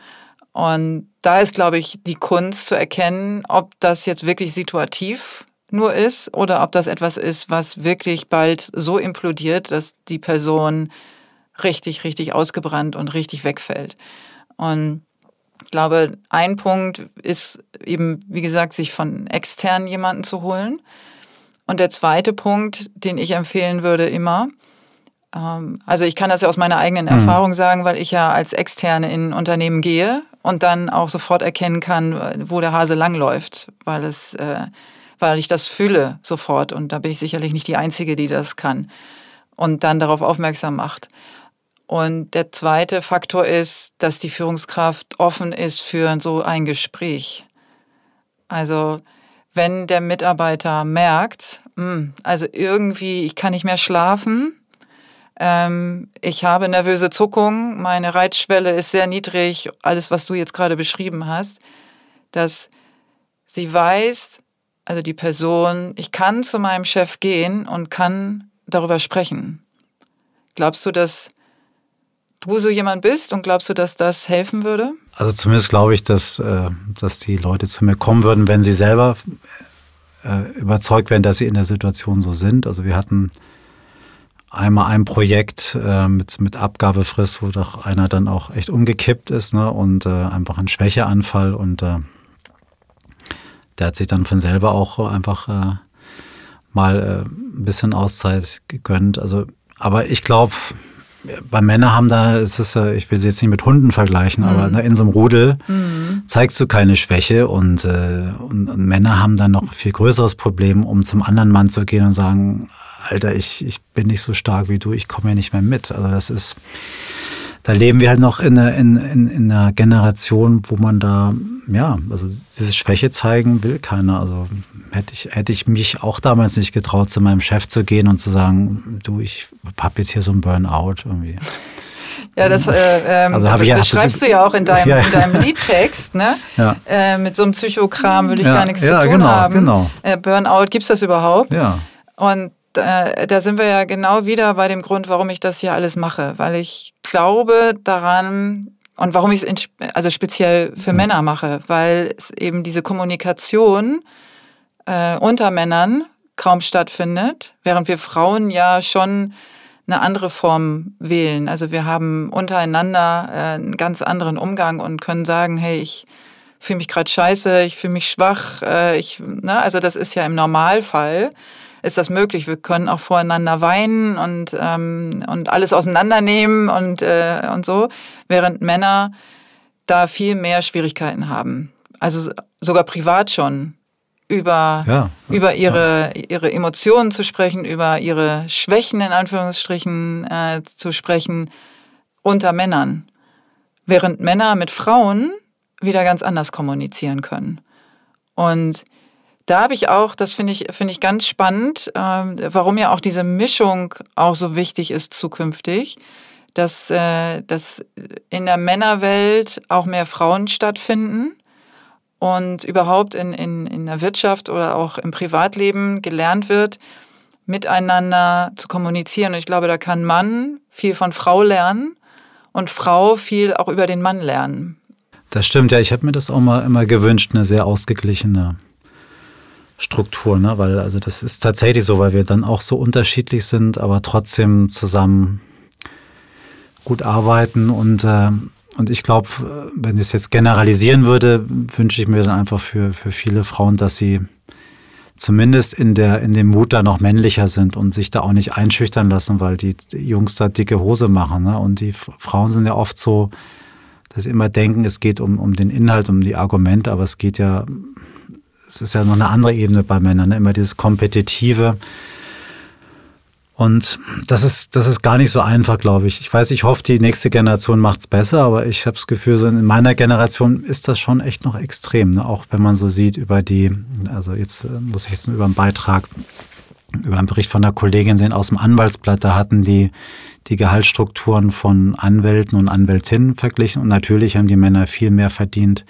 Und da ist, glaube ich, die Kunst zu erkennen, ob das jetzt wirklich situativ nur ist oder ob das etwas ist, was wirklich bald so implodiert, dass die Person richtig, richtig ausgebrannt und richtig wegfällt. Und ich glaube, ein Punkt ist eben, wie gesagt, sich von extern jemanden zu holen. Und der zweite Punkt, den ich empfehlen würde immer, ähm, also ich kann das ja aus meiner eigenen mhm. Erfahrung sagen, weil ich ja als Externe in Unternehmen gehe und dann auch sofort erkennen kann, wo der Hase langläuft, weil es äh, weil ich das fühle sofort und da bin ich sicherlich nicht die Einzige, die das kann und dann darauf aufmerksam macht. Und der zweite Faktor ist, dass die Führungskraft offen ist für so ein Gespräch. Also wenn der Mitarbeiter merkt, hm, also irgendwie, ich kann nicht mehr schlafen, ähm, ich habe nervöse Zuckungen, meine Reizschwelle ist sehr niedrig, alles, was du jetzt gerade beschrieben hast, dass sie weiß, also die Person, ich kann zu meinem Chef gehen und kann darüber sprechen. Glaubst du, dass du so jemand bist und glaubst du, dass das helfen würde? Also zumindest glaube ich, dass, äh, dass die Leute zu mir kommen würden, wenn sie selber äh, überzeugt werden, dass sie in der Situation so sind. Also wir hatten einmal ein Projekt äh, mit, mit Abgabefrist, wo doch einer dann auch echt umgekippt ist ne? und einfach ein Schwächeanfall und der hat sich dann von selber auch einfach äh, mal äh, ein bisschen Auszeit gegönnt. Also, aber ich glaube, bei Männern haben da, ist es, ich will sie jetzt nicht mit Hunden vergleichen, mhm. aber in so einem Rudel mhm. zeigst du keine Schwäche und, äh, und, und, Männer haben dann noch ein viel größeres Problem, um zum anderen Mann zu gehen und sagen, Alter, ich, ich bin nicht so stark wie du, ich komme ja nicht mehr mit. Also das ist, da leben wir halt noch in, in, in, in einer Generation, wo man da, ja, also diese Schwäche zeigen will keiner. Also hätte ich, hätte ich mich auch damals nicht getraut, zu meinem Chef zu gehen und zu sagen, du, ich habe jetzt hier so ein Burnout irgendwie. Ja, das äh, ähm, also ja, schreibst du ja auch in deinem, ja. in deinem Liedtext, ne? Ja. Äh, mit so einem Psychokram will ich gar nichts zu tun genau, haben. Genau. Äh, Burnout, gibt es das überhaupt? Ja. Und da, da sind wir ja genau wieder bei dem Grund, warum ich das hier alles mache, weil ich glaube daran und warum ich es also speziell für Männer mache, weil es eben diese Kommunikation äh, unter Männern kaum stattfindet, während wir Frauen ja schon eine andere Form wählen. Also wir haben untereinander äh, einen ganz anderen Umgang und können sagen, hey, ich fühle mich gerade scheiße, ich fühle mich schwach, äh, ich, ne? also das ist ja im Normalfall ist das möglich. Wir können auch voreinander weinen und, ähm, und alles auseinandernehmen und, äh, und so, während Männer da viel mehr Schwierigkeiten haben. Also sogar privat schon über, ja, über ihre, ja. ihre Emotionen zu sprechen, über ihre Schwächen in Anführungsstrichen äh, zu sprechen unter Männern. Während Männer mit Frauen wieder ganz anders kommunizieren können. Und da habe ich auch, das finde ich, finde ich ganz spannend, äh, warum ja auch diese Mischung auch so wichtig ist zukünftig, dass, äh, dass in der Männerwelt auch mehr Frauen stattfinden und überhaupt in, in, in der Wirtschaft oder auch im Privatleben gelernt wird, miteinander zu kommunizieren. Und ich glaube, da kann Mann viel von Frau lernen und Frau viel auch über den Mann lernen. Das stimmt, ja. Ich habe mir das auch mal immer gewünscht, eine sehr ausgeglichene Struktur, ne? weil also das ist tatsächlich so, weil wir dann auch so unterschiedlich sind, aber trotzdem zusammen gut arbeiten und äh, und ich glaube, wenn ich es jetzt generalisieren würde, wünsche ich mir dann einfach für, für viele Frauen, dass sie zumindest in, der, in dem Mut da noch männlicher sind und sich da auch nicht einschüchtern lassen, weil die, Jungs da dicke Hose machen. Ne? Und die Frauen sind ja oft so, dass sie immer denken, es geht um, um den Inhalt, um die Argumente, aber es geht ja, es ist ja noch eine andere Ebene bei Männern, ne? immer dieses Kompetitive. Und das ist, das ist gar nicht so einfach, glaube ich. Ich weiß, ich hoffe, die nächste Generation macht es besser, aber ich habe das Gefühl, so in meiner Generation ist das schon echt noch extrem. Ne? Auch wenn man so sieht über die, also jetzt äh, muss ich jetzt nur über einen Beitrag, über einen Bericht von einer Kollegin sehen aus dem Anwaltsblatt, da hatten die die Gehaltsstrukturen von Anwälten und Anwältinnen verglichen und natürlich haben die Männer viel mehr verdient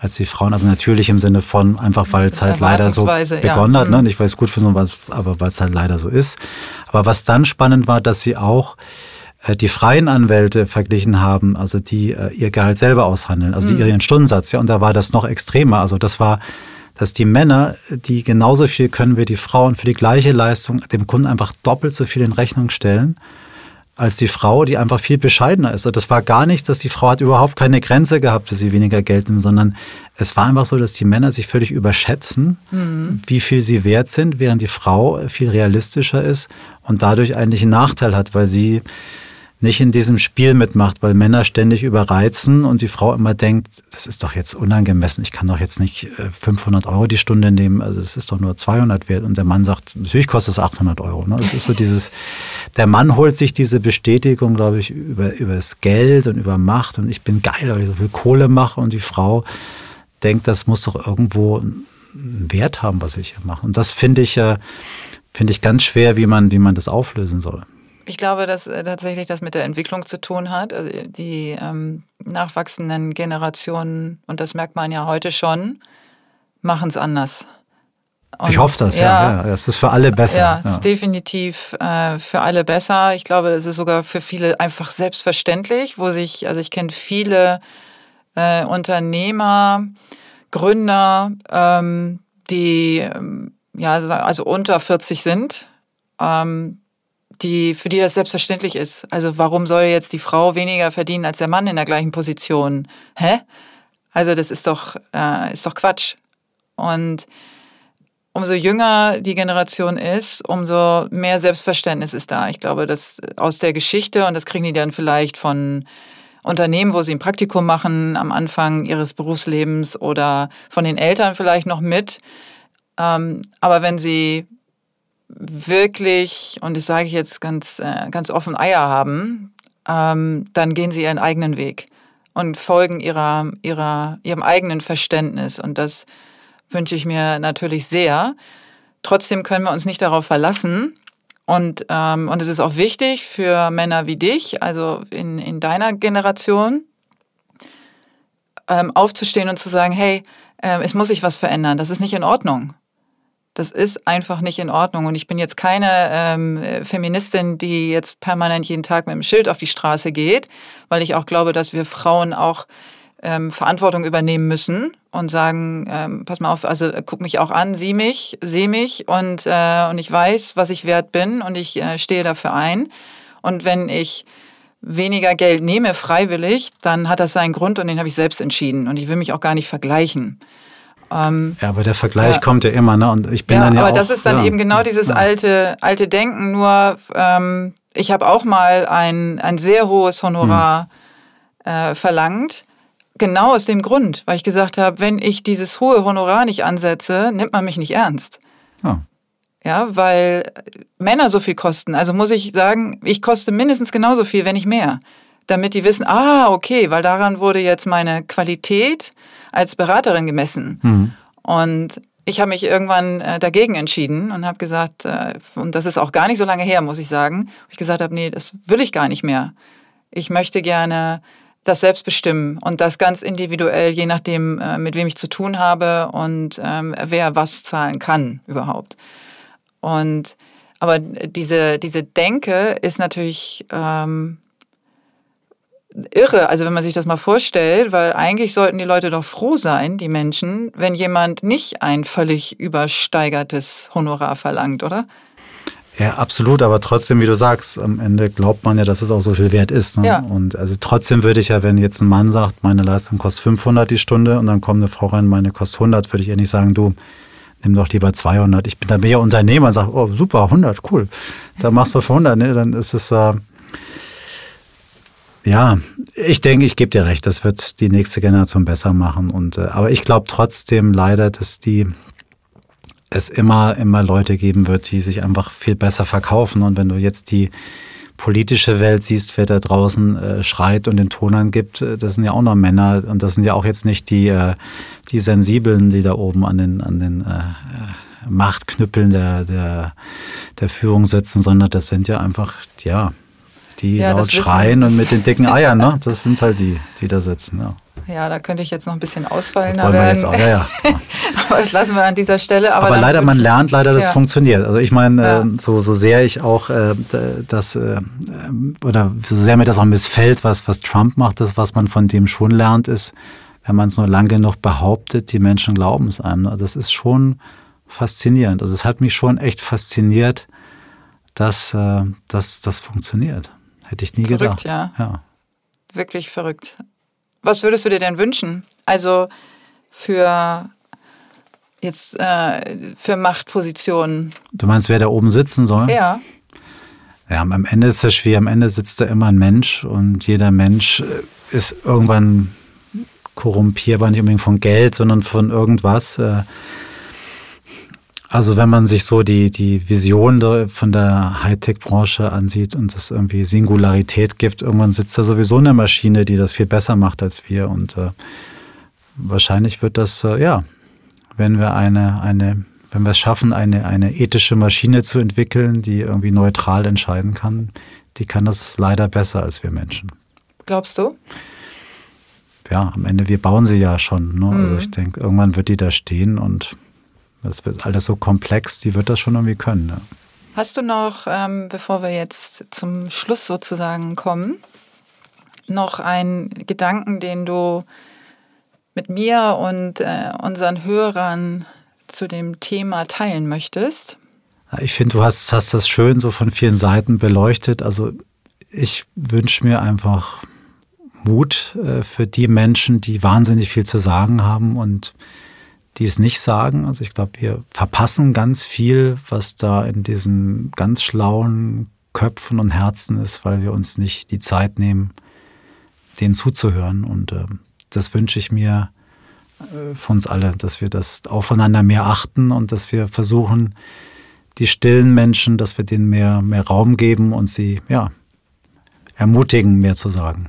als die Frauen. Also natürlich im Sinne von, einfach weil es halt leider so begonnen ja. hat. Ne? Mhm. Ich weiß gut für so was, aber weil es halt leider so ist. Aber was dann spannend war, dass sie auch äh, die freien Anwälte verglichen haben, also die äh, ihr Gehalt selber aushandeln, also die mhm. ihren Stundensatz. Ja, und da war das noch extremer. Also das war, dass die Männer, die genauso viel können wie die Frauen, für die gleiche Leistung dem Kunden einfach doppelt so viel in Rechnung stellen als die Frau, die einfach viel bescheidener ist. Das war gar nicht, dass die Frau hat überhaupt keine Grenze gehabt, dass sie weniger Geld nimmt, sondern es war einfach so, dass die Männer sich völlig überschätzen, mhm. wie viel sie wert sind, während die Frau viel realistischer ist und dadurch eigentlich einen Nachteil hat, weil sie nicht in diesem Spiel mitmacht, weil Männer ständig überreizen und die Frau immer denkt, das ist doch jetzt unangemessen, ich kann doch jetzt nicht 500 äh, Euro die Stunde nehmen, also das ist doch nur 200 wert und der Mann sagt, natürlich kostet es 800 Euro. Ne? Das ist so dieses, der Mann holt sich diese Bestätigung, glaube ich, über, über das Geld und über Macht und ich bin geil, weil ich so viel Kohle mache und die Frau denkt, das muss doch irgendwo einen Wert haben, was ich hier mache. Und das finde ich, finde ich ganz schwer, wie man, wie man das auflösen soll. Ich glaube, dass äh, tatsächlich das mit der Entwicklung zu tun hat. Also die ähm, nachwachsenden Generationen, und das merkt man ja heute schon, machen es anders. Und, ich hoffe das, ja. ja. Es ist für alle besser. Ja, es ja. ist definitiv äh, für alle besser. Ich glaube, es ist sogar für viele einfach selbstverständlich, wo sich, also ich kenne viele äh, Unternehmer, Gründer, ähm, die ähm, ja, also unter 40 sind, ähm, die, für die das selbstverständlich ist. Also warum soll jetzt die Frau weniger verdienen als der Mann in der gleichen Position? Hä? Also das ist doch, äh, ist doch Quatsch. Und umso jünger die Generation ist, umso mehr Selbstverständnis ist da. Ich glaube, dass aus der Geschichte, und das kriegen die dann vielleicht von Unternehmen, wo sie ein Praktikum machen am Anfang ihres Berufslebens oder von den Eltern vielleicht noch mit. Ähm, aber wenn sie wirklich, und das sage ich jetzt ganz, äh, ganz offen, Eier haben, ähm, dann gehen sie ihren eigenen Weg und folgen ihrer, ihrer, ihrem eigenen Verständnis. Und das wünsche ich mir natürlich sehr. Trotzdem können wir uns nicht darauf verlassen. Und, ähm, und es ist auch wichtig für Männer wie dich, also in, in deiner Generation, ähm, aufzustehen und zu sagen, hey, äh, es muss sich was verändern, das ist nicht in Ordnung. Das ist einfach nicht in Ordnung. Und ich bin jetzt keine ähm, Feministin, die jetzt permanent jeden Tag mit dem Schild auf die Straße geht, weil ich auch glaube, dass wir Frauen auch ähm, Verantwortung übernehmen müssen und sagen, ähm, pass mal auf, also äh, guck mich auch an, sieh mich, seh mich und, äh, und ich weiß, was ich wert bin und ich äh, stehe dafür ein. Und wenn ich weniger Geld nehme, freiwillig, dann hat das seinen Grund und den habe ich selbst entschieden. Und ich will mich auch gar nicht vergleichen. Ähm, ja, aber der Vergleich ja. kommt ja immer, ne? Und ich bin ja, dann ja aber auch, das ist dann ja, eben genau dieses alte, alte Denken. Nur ähm, ich habe auch mal ein, ein sehr hohes Honorar hm. äh, verlangt. Genau aus dem Grund, weil ich gesagt habe, wenn ich dieses hohe Honorar nicht ansetze, nimmt man mich nicht ernst. Oh. Ja, weil Männer so viel kosten. Also muss ich sagen, ich koste mindestens genauso viel, wenn nicht mehr. Damit die wissen, ah, okay, weil daran wurde jetzt meine Qualität als Beraterin gemessen. Mhm. Und ich habe mich irgendwann äh, dagegen entschieden und habe gesagt, äh, und das ist auch gar nicht so lange her, muss ich sagen, ich gesagt habe, nee, das will ich gar nicht mehr. Ich möchte gerne das selbst bestimmen und das ganz individuell, je nachdem, äh, mit wem ich zu tun habe und ähm, wer was zahlen kann überhaupt. Und aber diese, diese Denke ist natürlich ähm, irre, also wenn man sich das mal vorstellt, weil eigentlich sollten die Leute doch froh sein, die Menschen, wenn jemand nicht ein völlig übersteigertes Honorar verlangt, oder? Ja, absolut, aber trotzdem, wie du sagst, am Ende glaubt man ja, dass es auch so viel wert ist. Ne? Ja. Und also trotzdem würde ich ja, wenn jetzt ein Mann sagt, meine Leistung kostet 500 die Stunde und dann kommt eine Frau rein, meine kostet 100, würde ich ja nicht sagen, du, nimm doch lieber 200. Ich bin, dann bin ich ja Unternehmer und sage, oh super, 100, cool. Dann machst du für 100, ne? dann ist es, äh, ja, ich denke, ich gebe dir recht, das wird die nächste Generation besser machen. Und, äh, aber ich glaube trotzdem leider, dass die es immer, immer Leute geben wird, die sich einfach viel besser verkaufen. Und wenn du jetzt die politische Welt siehst, wer da draußen äh, schreit und den Ton angibt, äh, das sind ja auch noch Männer und das sind ja auch jetzt nicht die, äh, die Sensiblen, die da oben an den, an den äh, Machtknüppeln der, der, der Führung sitzen, sondern das sind ja einfach, ja, die ja, laut schreien und mit den dicken Eiern, ne? Das sind halt die, die da sitzen, ja. Ja, da könnte ich jetzt noch ein bisschen ausfallender werden. Auch, ja, ja. aber das lassen wir an dieser Stelle. Aber, aber leider, man lernt leider, dass ja. es funktioniert. Also ich meine, ja. äh, so, so sehr ich auch äh, das, äh, oder so sehr mir das auch missfällt, was, was Trump macht, das, was man von dem schon lernt, ist, wenn man es nur lange genug behauptet, die Menschen glauben es einem. Also das ist schon faszinierend. Also es hat mich schon echt fasziniert, dass, äh, dass das funktioniert. Hätte ich nie verrückt, gedacht. Ja. ja. Wirklich verrückt. Was würdest du dir denn wünschen? Also für jetzt äh, für Machtpositionen. Du meinst, wer da oben sitzen soll? Ja. Ja, am Ende ist das schwer. Am Ende sitzt da immer ein Mensch und jeder Mensch äh, ist irgendwann korrumpierbar, nicht unbedingt von Geld, sondern von irgendwas. Äh, also wenn man sich so die, die Vision von der Hightech-Branche ansieht und es irgendwie Singularität gibt, irgendwann sitzt da sowieso eine Maschine, die das viel besser macht als wir. Und äh, wahrscheinlich wird das, äh, ja, wenn wir eine, eine, wenn wir es schaffen, eine, eine ethische Maschine zu entwickeln, die irgendwie neutral entscheiden kann, die kann das leider besser als wir Menschen. Glaubst du? Ja, am Ende, wir bauen sie ja schon. Ne? Also mhm. Also ich denke, irgendwann wird die da stehen und das wird alles so komplex, die wird das schon irgendwie können. Ne? Hast du noch, ähm, bevor wir jetzt zum Schluss sozusagen kommen, noch einen Gedanken, den du mit mir und äh, unseren Hörern zu dem Thema teilen möchtest? Ich finde, du hast, hast das schön so von vielen Seiten beleuchtet. Also ich wünsche mir einfach Mut äh, für die Menschen, die wahnsinnig viel zu sagen haben und die es nicht sagen. Also ich glaube, wir verpassen ganz viel, was da in diesen ganz schlauen Köpfen und Herzen ist, weil wir uns nicht die Zeit nehmen, denen zuzuhören. Und äh, das wünsche ich mir äh, für uns alle, dass wir das aufeinander mehr achten und dass wir versuchen, die stillen Menschen, dass wir denen mehr, mehr Raum geben und sie ja, ermutigen, mehr zu sagen.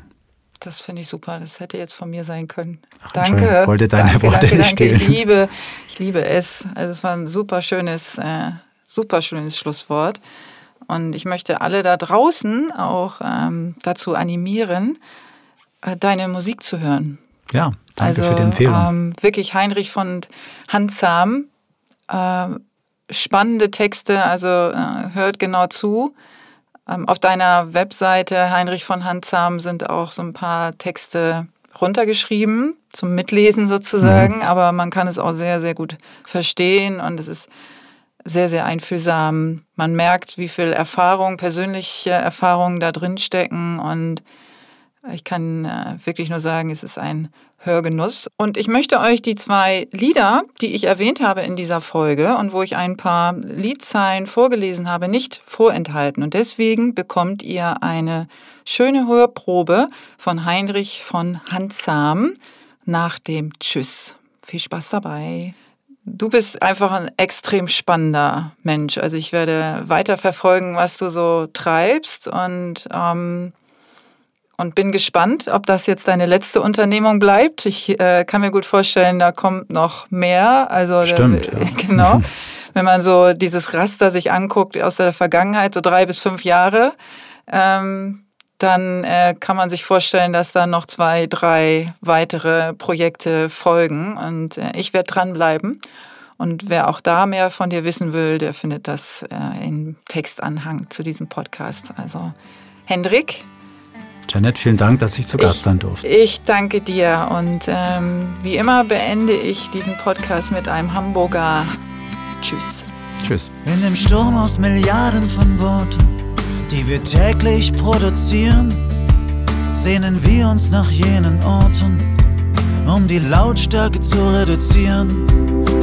Das finde ich super. Das hätte jetzt von mir sein können. Ach, danke. Wollte deine danke, Worte danke, nicht danke. Ich liebe, ich liebe es. Also es war ein super schönes, äh, super schönes Schlusswort. Und ich möchte alle da draußen auch ähm, dazu animieren, äh, deine Musik zu hören. Ja, danke also, für die Empfehlung. Ähm, wirklich Heinrich von Handsam. Äh, spannende Texte, also äh, hört genau zu. Ähm, auf deiner Webseite Heinrich von Handsam sind auch so ein paar Texte runtergeschrieben, zum Mitlesen sozusagen, mhm. aber man kann es auch sehr, sehr gut verstehen und es ist sehr, sehr einfühlsam. Man merkt, wie viel Erfahrung, persönliche Erfahrungen da drin stecken und ich kann äh, wirklich nur sagen, es ist ein Hörgenuss. Und ich möchte euch die zwei Lieder, die ich erwähnt habe in dieser Folge und wo ich ein paar Liedzeilen vorgelesen habe, nicht vorenthalten. Und deswegen bekommt ihr eine schöne Hörprobe von Heinrich von Handsam nach dem Tschüss. Viel Spaß dabei. Du bist einfach ein extrem spannender Mensch. Also ich werde weiter verfolgen, was du so treibst und ähm, und bin gespannt, ob das jetzt deine letzte Unternehmung bleibt. Ich äh, kann mir gut vorstellen, da kommt noch mehr. Also Stimmt, der, ja. genau. Wenn man so dieses Raster sich anguckt aus der Vergangenheit, so drei bis fünf Jahre, ähm, dann äh, kann man sich vorstellen, dass da noch zwei, drei weitere Projekte folgen. Und äh, ich werde dranbleiben. Und wer auch da mehr von dir wissen will, der findet das äh, im Textanhang zu diesem Podcast. Also Hendrik, Janet, vielen Dank, dass ich zu Gast ich, sein durfte. Ich danke dir und ähm, wie immer beende ich diesen Podcast mit einem Hamburger Tschüss. Tschüss. In dem Sturm aus Milliarden von Worten, die wir täglich produzieren, sehnen wir uns nach jenen Orten, um die Lautstärke zu reduzieren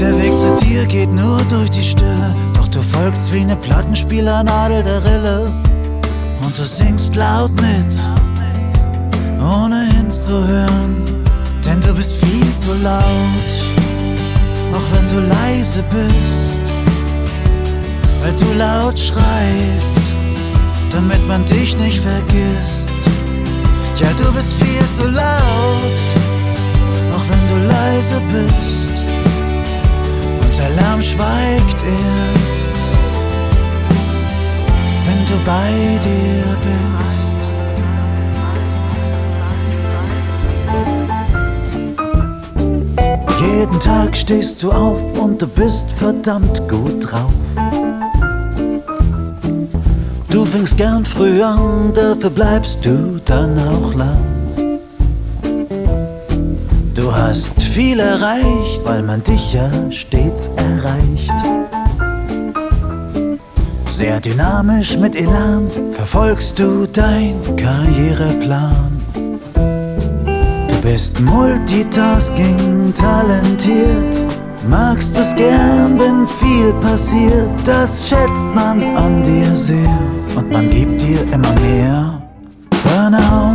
Der Weg zu dir geht nur durch die Stille, doch du folgst wie ne Plattenspielernadel der Rille. Und du singst laut mit, ohne hinzuhören, denn du bist viel zu laut, auch wenn du leise bist, weil du laut schreist, damit man dich nicht vergisst. Ja, du bist viel zu laut, auch wenn du leise bist. Und der Lärm schweigt erst, wenn du bei dir bist. Jeden Tag stehst du auf und du bist verdammt gut drauf. Du fängst gern früh an, dafür bleibst du dann auch lang. Du hast viel erreicht, weil man dich ja stets erreicht. Sehr dynamisch mit Elan verfolgst du dein Karriereplan. Bist multitasking talentiert, magst es gern, wenn viel passiert. Das schätzt man an dir sehr und man gibt dir immer mehr. Burnout.